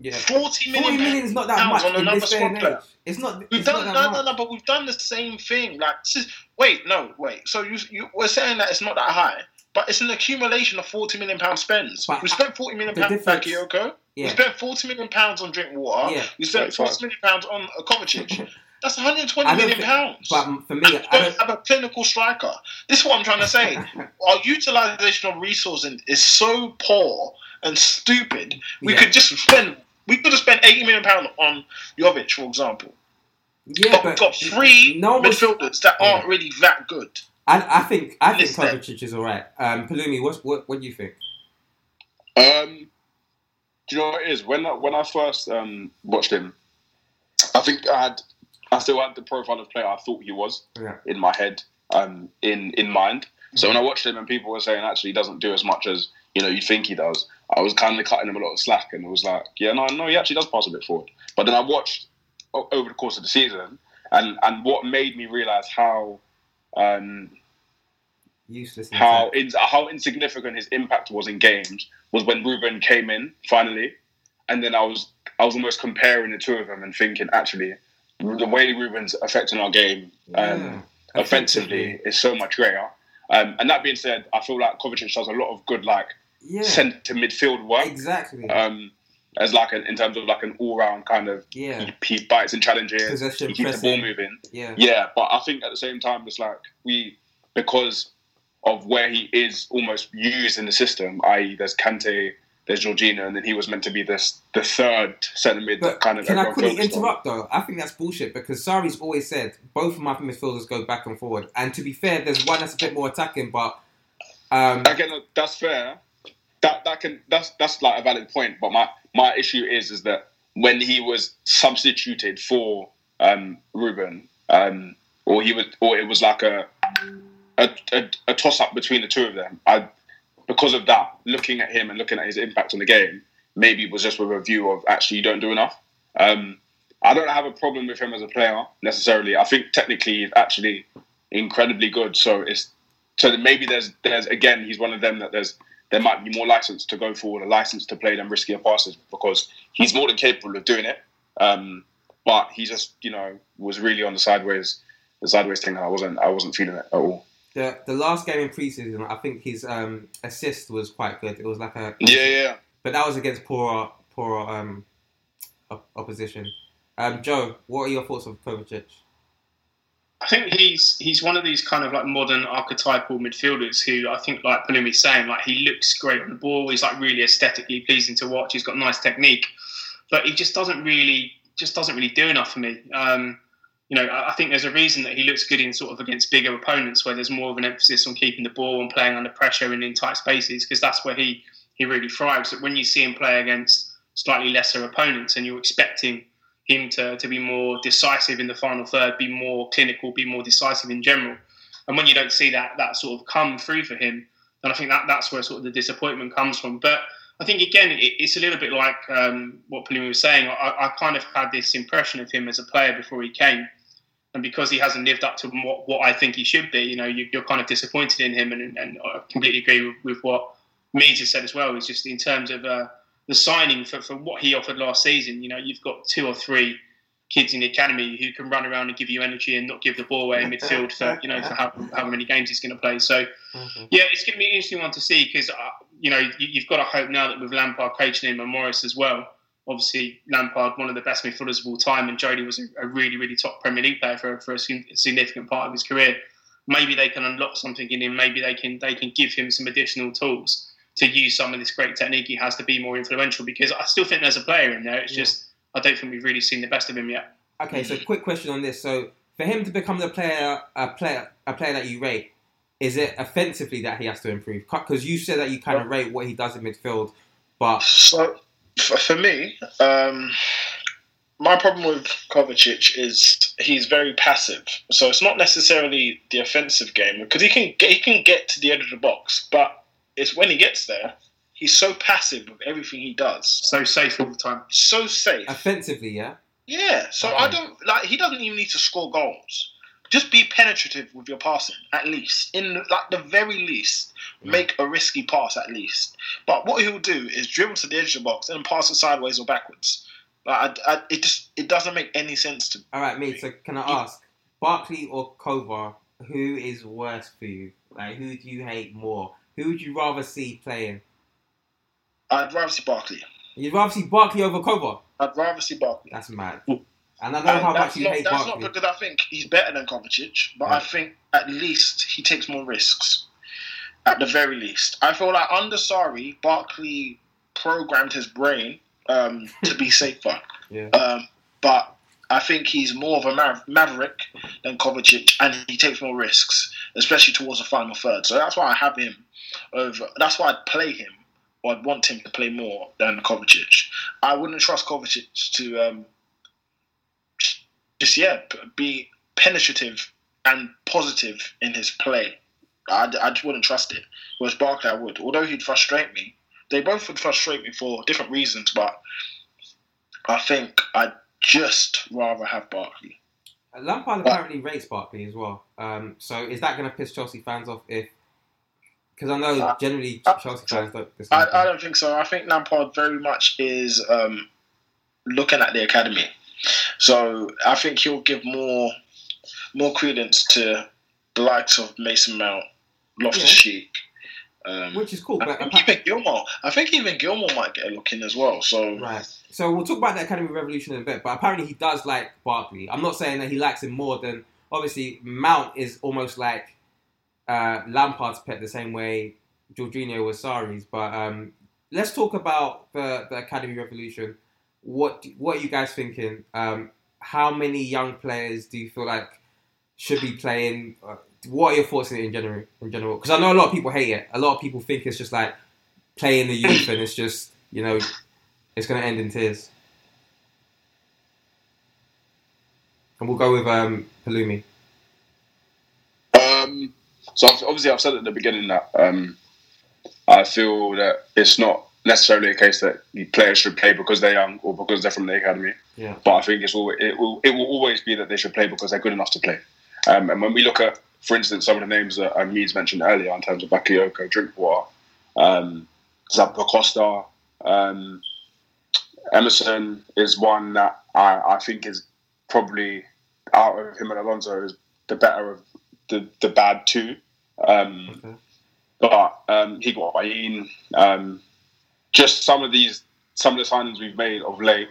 Yeah. Forty million. 40 million is not that pounds much on in another this squad player. It's not. We've It's done not no, that no, much. no, but we've done the same thing. Like, this is, wait, no, wait. So you, you we're saying that it's not that high, but it's an accumulation of forty million pound spends. But we spent forty million pounds on difference- Bakayoko. We spent forty million pounds on Drinkwater. Yeah. We spent 35. forty million pounds on a Kovacic. That's one hundred I twenty don't million think- pounds. But for me, we I don't don't. have a clinical striker. This is what I'm trying to say. Our utilization of resources is so poor and stupid. We Yeah. could just spend. We could have spent eighty million pounds on Jovic, for example. Yeah, But but we've got three no midfielders that aren't Yeah. really that good. I, I think I think Listen. Kovacic is alright. Um, Palumi, what what what do you think? Um, do you know what it is? When I, when I first um, watched him, I think I had I still had the profile of player I thought he was Yeah. in my head, um, in in mind. So when I watched him and people were saying actually he doesn't do as much as you know you think he does, I was kind of cutting him a lot of slack, and it was like, yeah, no, no, he actually does pass a bit forward. But then I watched over the course of the season, and and what made me realize how. Um, Useless. how in, how insignificant his impact was in games was when Ruben came in finally, and then I was I was almost comparing the two of them and thinking actually the way Ruben's affecting our game um, Yeah. offensively is so much greater. Um, and that being said, I feel like Kovacic does a lot of good like Yeah. to midfield work. Exactly. Um, as like an, in terms of like an all round kind of yeah. he, bites and challenges, he keeps the ball moving. Yeah. Yeah, but I think at the same time, it's like we because of where he is almost used in the system. I.e., there's Kante, there's Jorginho, and then he was meant to be this the third centre mid But that kind of. can I quickly focused on. interrupt though? I think that's bullshit because Sarri's always said both of my midfielders go back and forward. And to be fair, there's one that's a bit more attacking, but um, Again, that's fair. That that can that's that's like a valid point. But my my issue is is that when he was substituted for um, Ruben, um, or he was, or it was like a a, a, a toss up between the two of them. I because of that, looking at him and looking at his impact on the game, maybe it was just with a view of actually you don't do enough. Um, I don't have a problem with him as a player necessarily. I think technically he's actually incredibly good. So it's so maybe there's there's again he's one of them that there's there might be more license to go forward, a license to play them riskier passes because he's more than capable of doing it. Um, but he just you know was really on the sideways the sideways thing. And I wasn't I wasn't feeling it at all. the the last game in preseason, I think his um, assist was quite good. It was like a Yeah, yeah. but that was against poor poor um, op- opposition. Um, Joe, what are your thoughts of Kovacic? I think he's he's one of these kind of like modern archetypal midfielders who I think like Palumi's saying like he looks great on the ball. He's like really aesthetically pleasing to watch. He's got nice technique, but he just doesn't really just doesn't really do enough for me. Um, you know, I I think there's a reason that he looks good in sort of against bigger opponents where there's more of an emphasis on keeping the ball and playing under pressure and in tight spaces because that's where he he really thrives. But when you see him play against slightly lesser opponents and you're expecting him to, to be more decisive in the final third, be more clinical, be more decisive in general. And when you don't see that that sort of come through for him, then I think that that's where sort of the disappointment comes from. But I think again, it, it's a little bit like um, what Palumi was saying. I, I kind of had this impression of him as a player before he came, and because he hasn't lived up to what, what I think he should be, you know, you, you're kind of disappointed in him. And, and I completely agree with, with what has said as well. Is just in terms of uh, the signing for, for what he offered last season. You know, you've got two or three kids in the academy who can run around and give you energy and not give the ball away in midfield for you know for how, how many games he's going to play. So yeah, it's going to be an interesting one to see because uh, you know you, you've got to hope now that with Lampard coaching him and Morris as well. Obviously, Lampard, one of the best midfielders of all time, and Jody was a, a really, really top Premier League player for, for a significant part of his career. Maybe they can unlock something in him. Maybe they can they can give him some additional tools to use some of this great technique he has to be more influential. Because I still think there's a player in there. It's Yeah. just I don't think we've really seen the best of him yet. Okay, so quick question on this. So for him to become the player, a player, a player that you rate, is it offensively that he has to improve? Because you said that you kind of rate what he does in midfield, but So for, for me, um, my problem with Kovacic is he's very passive. So it's not necessarily the offensive game because he can get, he can get to the edge of the box, but it's when he gets there, He's so passive with everything he does. So safe all the time. So safe. Offensively, yeah. Yeah. So I um, don't like. He doesn't even need to score goals. Just be penetrative with your passing, at least. In like the very least, make a risky pass at least. But what he'll do is dribble to the edge of the box and pass it sideways or backwards. Like, I, I, it just it doesn't make any sense to me. All right, mate. So can I ask, Barkley or Kovar, who is worse for you? Like, who do you hate more? Who would you rather see playing? I'd rather see Barkley. You'd rather see Barkley over Kovar? I'd rather see Barkley. That's mad. And I know how much that's you not, hate that's Barkley. not because I think he's better than Kovacic, but I think at least he takes more risks. At the very least, I feel like under Sarri, Barkley programmed his brain um, to be safer. Yeah. Um, but I think he's more of a maver- maverick than Kovacic, and he takes more risks, especially towards the final third. So that's why I have him over. That's why I'd play him, or I'd want him to play more than Kovacic. I wouldn't trust Kovacic to um, just yeah be penetrative and positive in his play. I, I just wouldn't trust it. Whereas Barkley, I would. Although he'd frustrate me, they both would frustrate me for different reasons. But I think I'd just rather have Barkley. Lampard apparently rates Barkley as well. Um, so is that going to piss Chelsea fans off? If because I know Uh, generally uh, Chelsea fans don't. I, I don't think so. I think Lampard very much is um, looking at the academy. So I think he'll give more more credence to the likes of Mason Mount, Loftus Cheek. Um, Which is cool, I think appa- even Gilmour. I think even Gilmour might get a look in as well. So Right. So we'll talk about the Academy of Revolution in a bit, but apparently he does like Barkley. I'm not saying that he likes him more than obviously Mount is almost like uh, Lampard's pet the same way Jorginho was Sarri's. But um, let's talk about the, the Academy Revolution. What what are you guys thinking? Um, how many young players do you feel like should be playing? Uh, what are your thoughts in general? In general, because I know a lot of people hate it. A lot of people think it's just like playing the youth, and it's just you know it's going to end in tears. And we'll go with um, Palumi. So obviously, I've said at the beginning that um, I feel that it's not necessarily a case that the players should play because they're young or because they're from the academy. Yeah. But I think it's always, it will it will always be that they should play because they're good enough to play. Um, and when we look at, for instance, some of the names that um, Meads mentioned earlier in terms of Bakayoko, Drinkwater, um, Zappacosta, um, Emerson is one that I, I think is probably out of him and Alonso is the better of the, the bad two. Um, Okay. but um, he got Bayin. Um, just some of these, some of the signings we've made of late,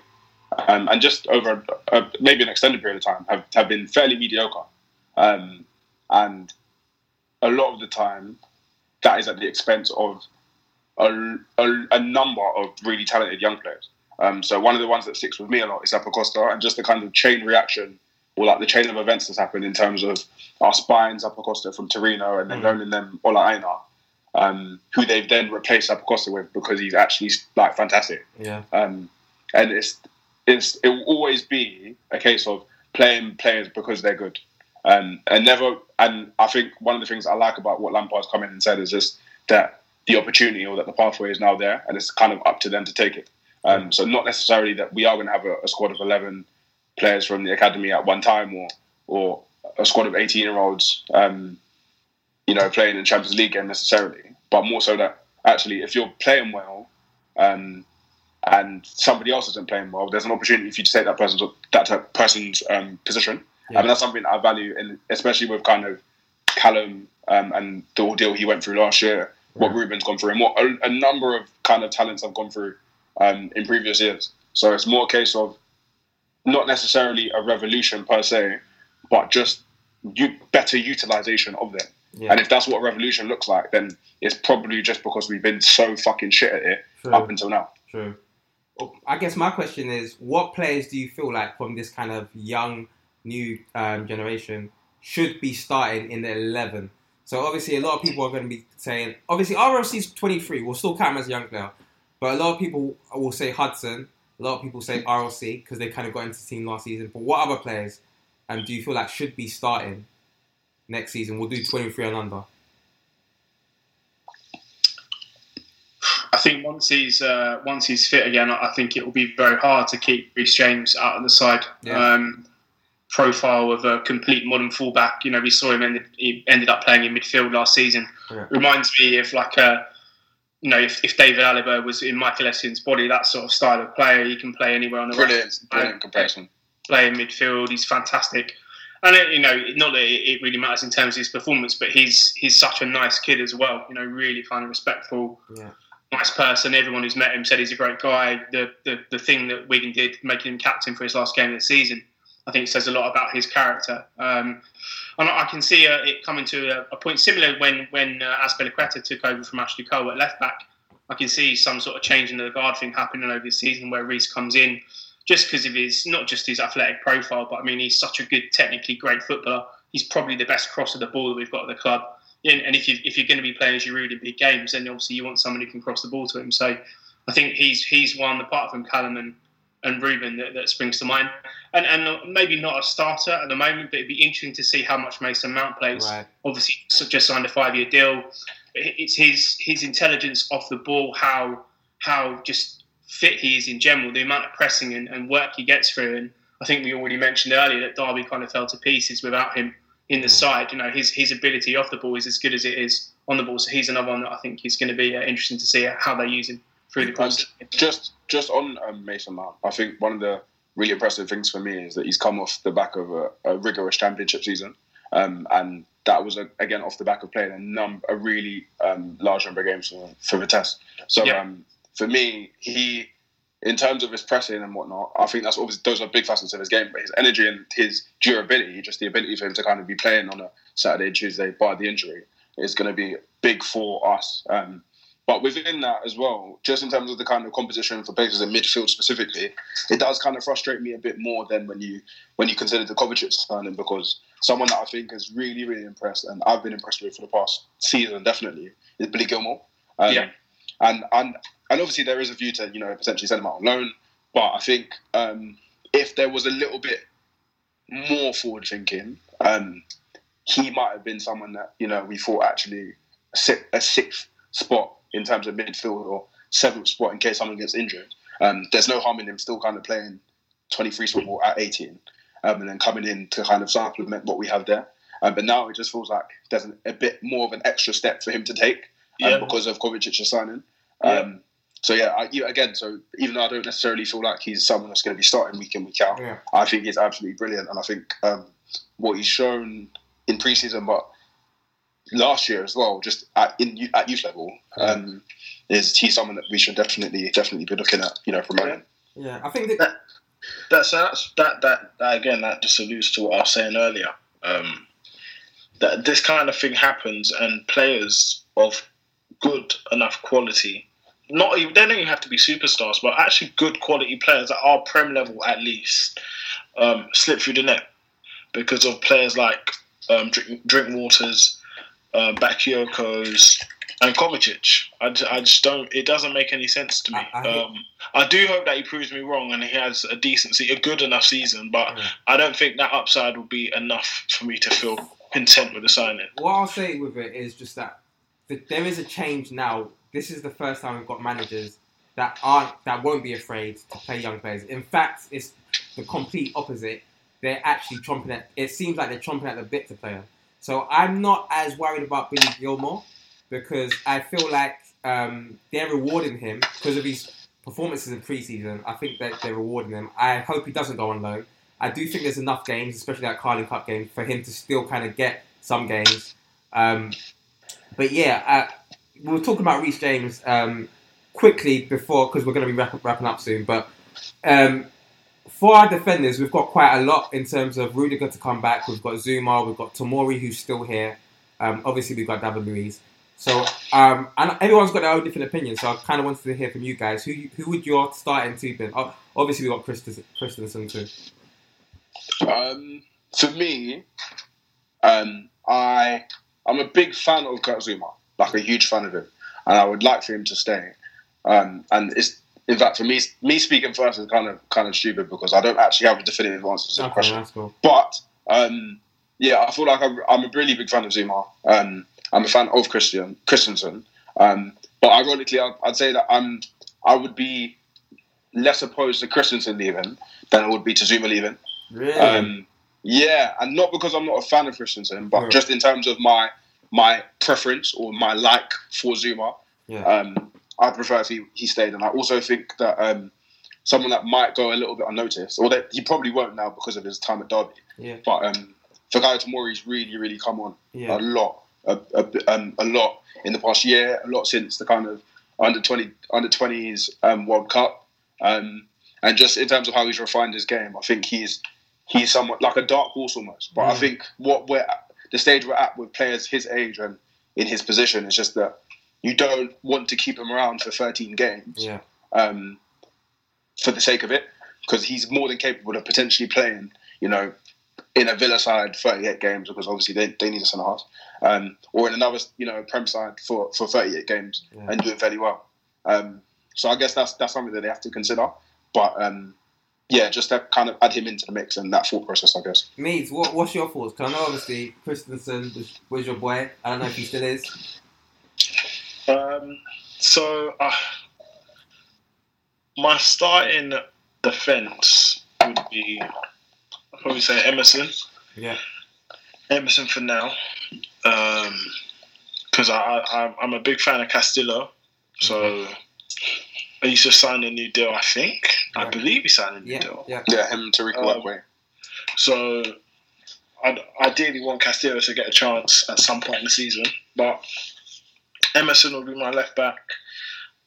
um, and just over a, maybe an extended period of time, have, have been fairly mediocre. Um, and a lot of the time, that is at the expense of a, a, a number of really talented young players. Um, so one of the ones that sticks with me a lot is Zappacosta, and just the kind of chain reaction or like the chain of events that's happened in terms of us buying Zappacosta from Torino and then Mm. loaning them Ola Aina, um, who they've then replaced Zappacosta with because he's actually like fantastic. Yeah. Um, and it's it's it will always be a case of playing players because they're good. Um, and never and I think one of the things I like about what Lampard's come in and said is just that the opportunity or that the pathway is now there and it's kind of up to them to take it. Um, so not necessarily that we are going to have a, a squad of eleven players from the academy at one time or or a squad of eighteen year olds um, you know, playing in the Champions League game necessarily, but more so that actually if you're playing well, um, and somebody else isn't playing well, there's an opportunity for you to take that person's that person's um, position. Yeah. I mean, that's something I value, and especially with kind of Callum um, and the ordeal he went through last year, what Ruben's gone through, and what a, a number of kind of talents have gone through um, in previous years. So it's more a case of not necessarily a revolution per se, but just you, better utilization of them. Yeah. And if that's what a revolution looks like, then it's probably just because we've been so fucking shit at it True. up until now. True. Well, I guess my question is, what players do you feel like from this kind of young, new um, generation should be starting in the eleven? So obviously, a lot of people are going to be saying, obviously, RLC's twenty three. We'll still count him as a young player, but a lot of people will say Hudson. A lot of people say RLC because they kind of got into the team last season. But what other players um, do you feel like should be starting next season? We'll do twenty three and under. I I think once he's uh, once he's fit again, I think it will be very hard to keep Reece James out of the side. Yeah. Um, profile of a complete modern fullback. You know, we saw him ended he ended up playing in midfield last season. Yeah. Reminds me of like a you know if, if David Alaba was in Michael Essien's body, that sort of style of player. He can play anywhere on the right Brilliant, brilliant comparison. play in midfield. He's fantastic. And it, you know, not that it it really matters in terms of his performance, but he's he's such a nice kid as well. You know, really kind of respectful, Yeah. nice person. Everyone who's met him said he's a great guy. The the, the thing that Wigan did, making him captain for his last game of the season, I think says a lot about his character. Um, and I can see uh, it coming to a, a point similar when when uh, Azpilicueta took over from Ashley Cole at left back. I can see some sort of change in the guard thing happening over the season where Reece comes in just because of his not just his athletic profile, but I mean he's such a good, technically great footballer. He's probably the best cross of the ball that we've got at the club. And if you if you're going to be playing as Giroud in big games, then obviously you want someone who can cross the ball to him. So I think he's he's one apart from Callum and and Ruben that, that springs to mind. And and maybe not a starter at the moment, but it'd be interesting to see how much Mason Mount plays. Right. Obviously, just signed a five year deal. It's his his intelligence off the ball, how how just fit he is in general, the amount of pressing and, and work he gets through. And I think we already mentioned earlier that Derby kind of fell to pieces without him in the side. You know, his his ability off the ball is as good as it is on the ball. So he's another one that I think is going to be uh, interesting to see how they use him through the just just on um, Mason Mount, I think one of the really impressive things for me is that he's come off the back of a, a rigorous championship season, um, and that was uh again off the back of playing a num a really um, large number of games for for Vitesse. So Yeah. um, for me, he. In terms of his pressing and whatnot, I think that's obviously those are big facets of his game. But his energy and his durability, just the ability for him to kind of be playing on a Saturday and Tuesday by the injury, is going to be big for us. Um, but within that as well, just in terms of the kind of composition for places in midfield specifically, it does kind of frustrate me a bit more than when you when you consider the Kovacic signing because someone that I think has really really impressed and I've been impressed with for the past season definitely is Billy Gilmour. Um, Yeah. And and and obviously there is a view to you know potentially send him out on loan, but I think um, if there was a little bit more forward thinking, um, he might have been someone that you know we thought actually a, a sixth spot in terms of midfield or seventh spot in case someone gets injured. Um, there's no harm in him still kind of playing 23 football at 18 um, and then coming in to kind of supplement what we have there. Um, but now it just feels like there's an, a bit more of an extra step for him to take um, Yeah. because of Kovacic's signing. Yeah. Um, so yeah, I, you- again, so even though I don't necessarily feel like he's someone that's going to be starting week in week out, Yeah. I think he's absolutely brilliant, and I think um, what he's shown in preseason, but last year as well, just at in at youth level, um, is he's someone that we should definitely definitely be looking at, you know, promoting. Yeah, I think that, That so that's that, that that again that just alludes to what I was saying earlier. Um, that this kind of thing happens and players of good enough quality, not even they don't even have to be superstars, but actually good quality players that are prem level at least, um, slip through the net because of players like um, Drink, Drinkwaters, um, Bakayokos, and Kovacic. I, ju- I just don't. It doesn't make any sense to me. I- I- um, I do hope that he proves me wrong and he has a decency, a good enough season. But Yeah. I don't think that upside will be enough for me to feel content with the signing. what I'll say with it is just that th- there is a change now. This is the first time we've got managers that aren't that won't be afraid to play young players. In fact, it's the complete opposite. They're actually chomping at. It seems like they're chomping at the bit to play him. So I'm not as worried about Billy Gilmour because I feel like um, they're rewarding him because of his performances in preseason. I think that they're rewarding him. I hope he doesn't go on loan. I do think there's enough games, especially that Carling Cup game, for him to still kind of get some games. Um, but yeah, uh, we were talking about Reece James um, quickly before because we're going to be wrap- wrapping up soon. But um, for our defenders, we've got quite a lot in terms of Rudiger to come back. We've got Zouma, we've got Tomori who's still here. Um, obviously, we've got David Luiz. So, um, and everyone's got their own different opinions. So, I kind of wanted to hear from you guys. Who who would your starting two be? Oh, obviously, we've got Christensen, Christensen too. Um, for me, um, I I'm a big fan of Kurt Zouma, like a huge fan of him, and I would like for him to stay. Um, and it's in fact for me, me speaking first is kind of kind of stupid because I don't actually have a definitive answer to the Okay, question. cool. But um, yeah, I feel like I'm, I'm a really big fan of Zouma. Um, I'm a fan of Christian Christensen. Um, but ironically, I'd, I'd say that I'm I would be less opposed to Christensen leaving than I would be to Zouma leaving. Really? Um, yeah, and not because I'm not a fan of Christensen, but just in terms of my my preference or my like for Zouma. yeah. Um, I prefer if he, he stayed, and I also think that um, someone that might go a little bit unnoticed, or that he probably won't now because of his time at Derby. yeah. But um, Fikayo Tomori's really, really come on Yeah. a lot, a, a, um, a lot in the past year, a lot since the kind of under twenty under twenties um, World Cup, um, and just in terms of how he's refined his game, I think he's he's somewhat like a dark horse almost. But I Mm. think what we're at, the stage we're at with players his age and in his position is just that you don't want to keep him around for 13 games Yeah. um, for the sake of it, because he's more than capable of potentially playing, you know, in a Villa side 38 games, because obviously they, they need a centre half, um, or in another, you know, Prem side for, for 38 games Yeah. and doing fairly well. Um, so I guess that's that's something that they have to consider. But um, yeah, just to kind of add him into the mix and that thought process, I guess. Meads, what, what's your thoughts? Because I know obviously Christensen was, was your boy. I don't know if he still is. Um, so uh, my starting defence would be I'd probably say Emerson. Yeah. Emerson for now, because I, I I'm a big fan of Castillo. So he's just signed a new deal. I think. I believe he signed a new Yeah. deal. Yeah. Yeah, him and Tariq Um, Workway. So I'd ideally want Castillo to get a chance at some point in the season, but Emerson will be my left back.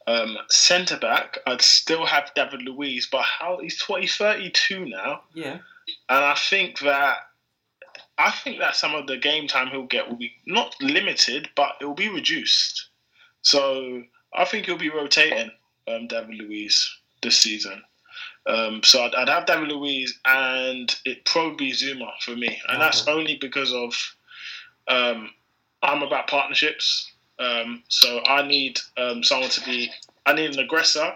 Um, centre back, I'd still have David Luiz, but how he's 20, 32 now, Yeah. and I think that I think that some of the game time he'll get will be not limited, but it will be reduced. So I think he'll be rotating um, David Luiz this season. Um, so I'd, I'd have David Luiz and it probably be Zouma for me, and that's only because of um, I'm about partnerships. Um, so I need um, someone to be. I need an aggressor,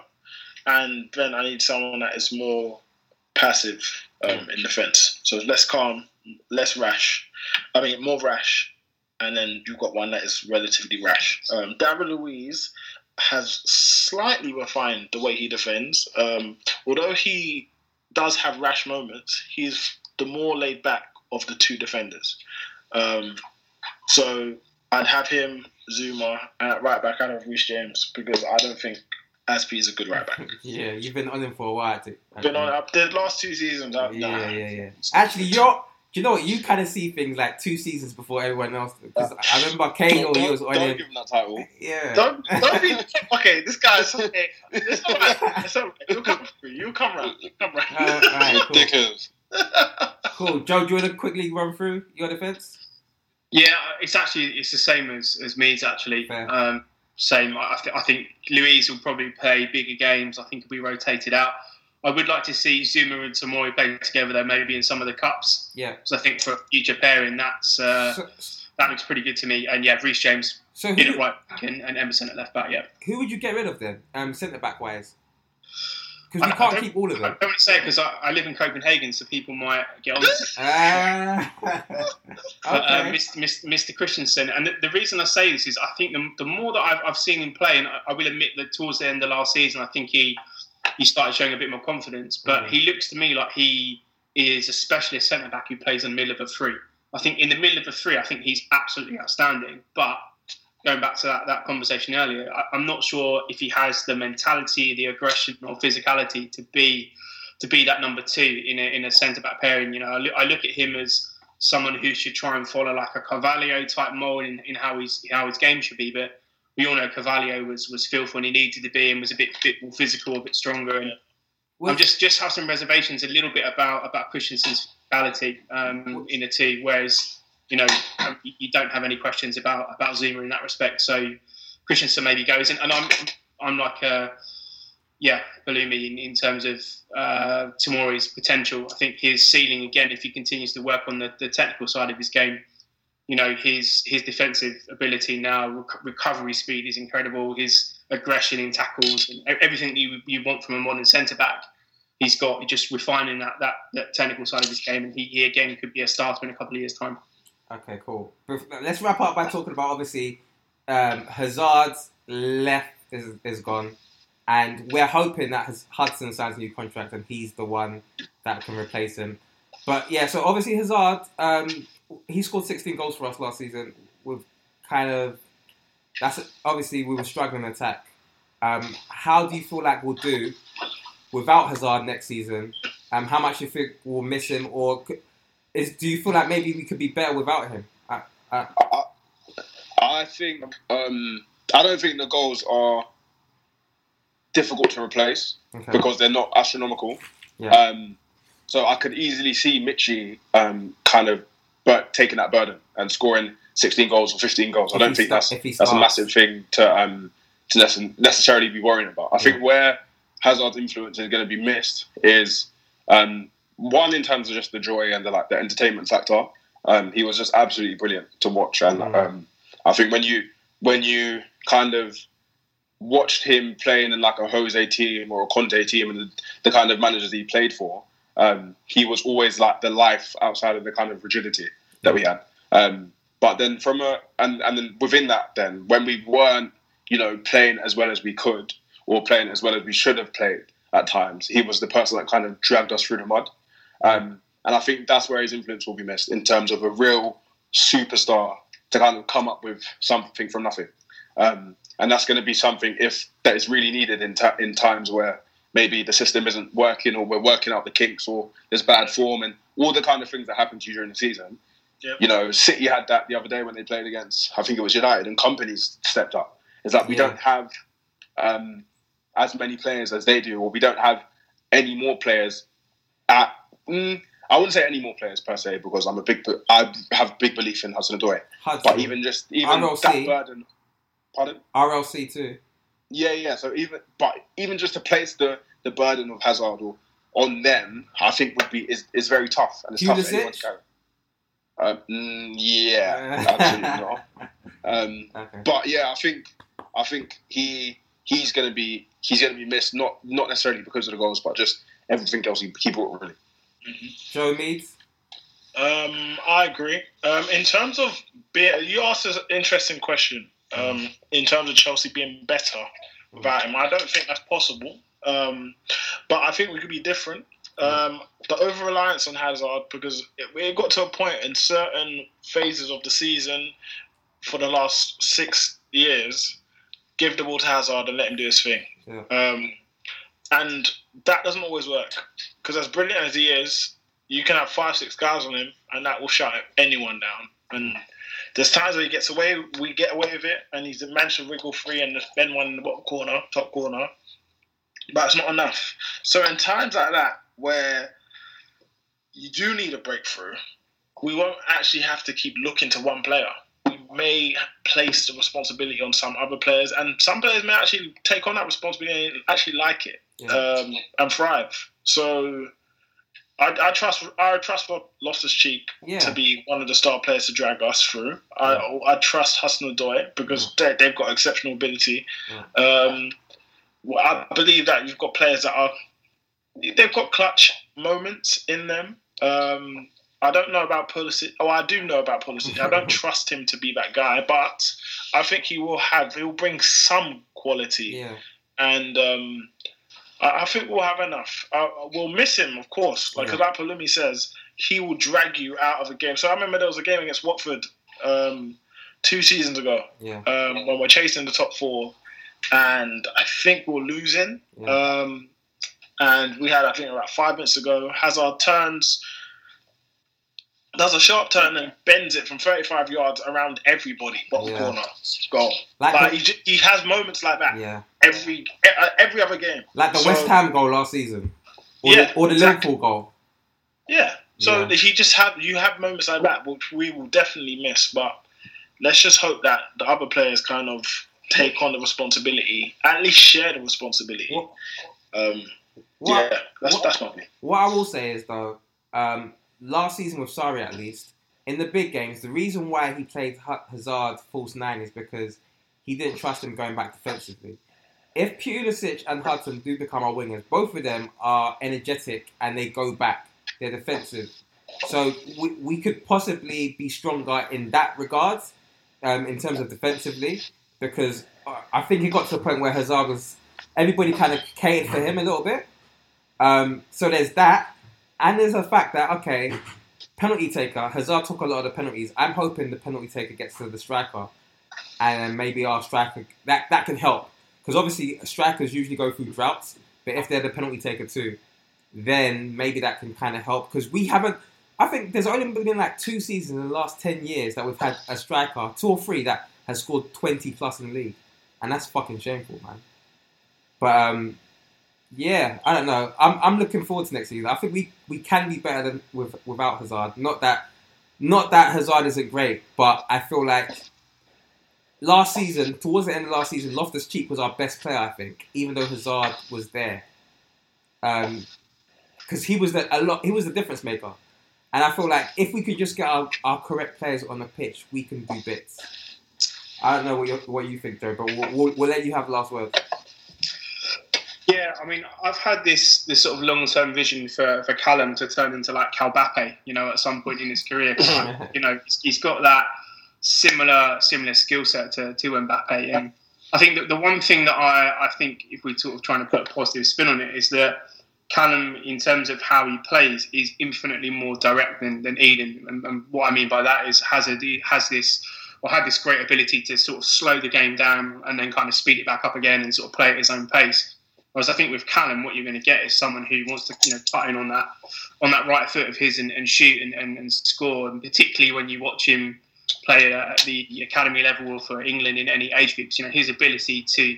and then I need someone that is more passive um, in defence. So less calm, less rash. I mean, more rash, and then you've got one that is relatively rash. Um, David Luiz has slightly refined the way he defends. Um, although he does have rash moments, he's the more laid back of the two defenders. Um, so I'd have him, Zouma, and at right back, I'd have Reece James because I don't think Azpi is a good right back. Yeah, you've been on him for a while. Too. Been on up the last two seasons. I, Yeah, nah. yeah, yeah. Actually, you're. Do you know what? You kind of see things like two seasons before everyone else. Because I remember Cahill, he was don't, on don't him. give him that title. Yeah. Don't don't be okay. This guy's okay. It's all right. It's all right. You'll come through. You'll come round. You'll come round. Uh, alright, cool. Cool. Joe, do you want to quickly run through your defense? Yeah, it's actually it's the same as as Meads actually. Fair. Um, same. I, th- I think Luiz will probably play bigger games. I think he'll be rotated out. I would like to see Zouma and Tomori play together though, maybe in some of the cups. Yeah. Because I think for a future pairing, that's uh, So, that looks pretty good to me. And yeah, Reece James so in at who, right back and, and Emerson at left back. Yeah. who would you get rid of then, um, centre back wise? Because I- we I can't keep all of them. I don't want to say it because I, I live in Copenhagen, so people might get on. to it. Ah. Uh. Mr. Mr. Mr. Christensen, and the, the reason I say this is I think the, the more that I've, I've seen him play, and I, will admit that towards the end of last season, I think he he started showing a bit more confidence. But Mhm. he looks to me like he is a specialist centre back who plays in the middle of a three. I think in the middle of a three, I think he's absolutely outstanding. But going back to that, that conversation earlier, I, I'm not sure if he has the mentality, the aggression, or physicality to be to be that number two in a, in a centre back pairing. You know, I look, I look at him as someone who should try and follow like a Carvalho type mold in, in how his how his game should be. But we all know Carvalho was was filth when he needed to be and was a bit bit more physical, a bit stronger. And Well, I'm just just have some reservations a little bit about about Christensen's physicality um, in the two, whereas you know you don't have any questions about about Zouma in that respect. So Christensen maybe goes, and, and I'm I'm like uh, yeah, Palumi in, in terms of uh, Tomori's potential. I think his ceiling again, if he continues to work on the, the technical side of his game, you know his his defensive ability now, rec- recovery speed is incredible. His aggression in tackles and everything you you want from a modern centre back. He's got just refining that, that that technical side of his game, and he, he again could be a starter in a couple of years' time. Okay, cool. Let's wrap up by talking about obviously um, Hazard's left is, is gone, and we're hoping that Hudson signs a new contract and he's the one that can replace him. But yeah, so obviously Hazard, um, he scored 16 goals for us last season. With kind of that's obviously we were struggling in attack. Um, how do you feel like we'll do without Hazard next season? Um, how much you think we'll miss him, or is do you feel like maybe we could be better without him? Uh, uh, I, I think um, I don't think the goals are difficult to replace okay. because they're not astronomical. Yeah. Um, so I could easily see Michy um, kind of but taking that burden and scoring 16 goals or 15 goals. If I don't think that's that's a massive thing to um, to necessarily be worrying about. I yeah. think where Hazard's influence is going to be missed is um, one in terms of just the joy and the like the entertainment factor. Um, he was just absolutely brilliant to watch, and mm. um, I think when you when you kind of watched him playing in like a Jose team or a Conte team and the, the kind of managers he played for, um, he was always like the life outside of the kind of rigidity that we had. Um, but then from a and and then within that, then when we weren't you know playing as well as we could or playing as well as we should have played at times, he was the person that kind of dragged us through the mud. Um, and I think that's where his influence will be missed in terms of a real superstar to kind of come up with something from nothing. Um, and that's going to be something if that is really needed in ta- in times where maybe the system isn't working or we're working out the kinks or there's bad form and all the kind of things that happen to you during the season. Yep. You know, City had that the other day when they played against I think it was United and Kompany's stepped up. It's like we yeah. don't have um, as many players as they do, or we don't have any more players at. Mm, I wouldn't say any more players per se because I'm a big I have big belief in Hudson Odoi. But even just even RLC. that burden. Pardon. RLC too. Yeah, yeah. So even but even just to place the the burden of Hazard or, on them, I think would be is, is very tough and it's tough for anyone to carry. Uh, mm, yeah, absolutely not. Um, okay. But yeah, I think I think he he's going to be he's going to be missed not not necessarily because of the goals, but just everything else he, he brought really. Mm-hmm. Joe Meads. Um, I agree. Um, in terms of being, you asked an interesting question. Um, in terms of Chelsea being better without him, I don't think that's possible. Um, but I think we could be different. Um, the over reliance on Hazard because it, it, got to a point in certain phases of the season for the last six years, give the ball to Hazard and let him do his thing. Yeah. Um, and that doesn't always work because as brilliant as he is, you can have five, six guys on him, and that will shut anyone down. And there's times where he gets away, we get away with it, and he's managed to wriggle free and defend one in the bottom corner, top corner. But it's not enough. So in times like that, where you do need a breakthrough, we won't actually have to keep looking to one player. We may place the responsibility on some other players, and some players may actually take on that responsibility and actually like it yeah. um, and thrive. So I, I, trust I trust Loftus Cheek yeah. to be one of the star players to drag us through. I, I trust Hudson Odoi because they, have got exceptional ability. Um, I believe that you've got players that are they've got clutch moments in them. Um, I don't know about Pulisic. Oh, I do know about Pulisic. I don't trust him to be that guy, but I think he will have. He'll bring some quality, yeah. and um, I, I, think we'll have enough. Uh, we'll miss him, of course. Like yeah. like Palumi says, he will drag you out of a game. So I remember there was a game against Watford um, two seasons ago yeah. um, when we're chasing the top four, and I think we're losing. Yeah. Um, and we had, I think, about five minutes ago, Hazard turns, does a sharp turn and bends it from 35 yards around everybody, bottom yeah. corner, goal. Like, like he, he, has moments like that. Yeah. Every uh, every other game. Like the so, West Ham goal last season. Or yeah. The, or the exactly. Liverpool goal. Yeah. So yeah. he just have you have moments like that, which we will definitely miss. But let's just hope that the other players kind of take on the responsibility, at least share the responsibility. What, um, what, yeah, that's what, that's my opinion. What I will say is though, um, last season with Sarri at least, in the big games, the reason why he played Hazard false nine is because he didn't trust him going back defensively. If Pulisic and Hudson do become our wingers, both of them are energetic and they go back. They're defensive. So we, we could possibly be stronger in that regard, um, in terms of defensively. because I think it got to a point where Hazard was everybody kind of catered for him a little bit. Um, so there's that, and there's a fact that okay, penalty taker Hazard took a lot of the penalties. I'm hoping the penalty taker gets to the striker, and maybe our striker that that can help because obviously strikers usually go through droughts, but if they're the penalty taker too, then maybe that can kind of help because we haven't. I think there's only been like two seasons in the last ten years that we've had a striker, two or three that has scored twenty plus in the league, and that's fucking shameful, man. But um, yeah, I don't know. I'm, I'm looking forward to next season. I think we, we can be better than with without Hazard. Not that not that Hazard isn't great, but I feel like last season, towards the end of last season, Loftus Cheek was our best player. I think, even though Hazard was there, because um, he was the a lot. He was the difference maker, and I feel like if we could just get our, our correct players on the pitch, we can do bits. I don't know what you what you think, Joe, but we'll, we'll, we'll let you have the last word. Yeah, I mean, I've had this this sort of long term vision for, for Callum to turn into like Calbappe, you know, at some point in his career. you know, he's got that similar similar skill set to, to Mbappe. And I think that the one thing that I, I think, if we're sort of trying to put a positive spin on it, is that Callum, in terms of how he plays, is infinitely more direct than, than Eden. And, and what I mean by that is has a, has this or had this great ability to sort of slow the game down and then kind of speed it back up again and sort of play at his own pace. Whereas I think with Callum, what you're going to get is someone who wants to, you know, cut in on that on that right foot of his and, and shoot and, and, and, score. And particularly when you watch him play at the academy level or for England in any age groups, you know, his ability to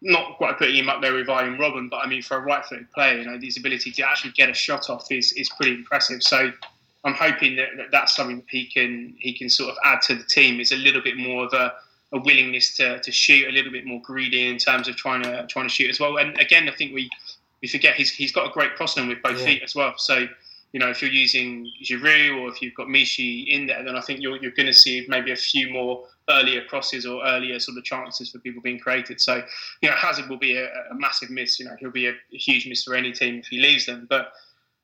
not quite putting him up there with Arjen Robben, but I mean for a right-footed player, you know, his ability to actually get a shot off is, is pretty impressive. So I'm hoping that, that that's something that he can he can sort of add to the team. Is a little bit more of a a willingness to, to shoot, a little bit more greedy in terms of trying to trying to shoot as well. And again, I think we we forget he's he's got a great crossing with both yeah. feet as well. So you know, if you're using Giroud or if you've got Michy in there, then I think you're you're going to see maybe a few more earlier crosses or earlier sort of chances for people being created. So you know, Hazard will be a, a massive miss. You know, he'll be a, a, huge miss for any team if he leaves them. But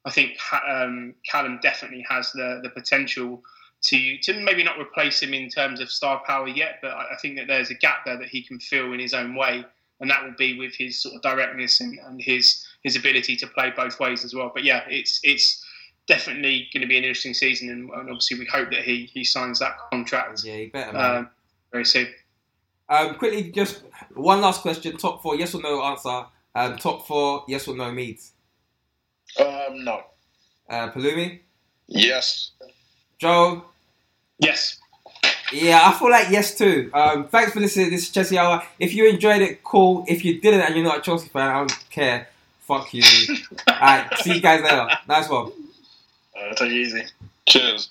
I think um, Callum definitely has the the potential to to maybe not replace him in terms of star power yet, but I, I think that there's a gap there that he can fill in his own way, and that will be with his sort of directness and, and his his ability to play both ways as well. But yeah, it's it's definitely going to be an interesting season, and, and obviously we hope that he he signs that contract. Yeah, he better. Um, very soon. Um, quickly, just one last question: top four, yes or no answer. Um, top four, yes or no Meads. Um, no. Uh, Palumi. Yes. Joe? Yes. Yeah, I feel like yes too. Um, thanks for listening. This is Chelsea Hour. If you enjoyed it, cool. If you didn't and you're not a Chelsea fan, I don't care. Fuck you. Alright, see you guys later. Nice one. Uh, take it easy. Cheers.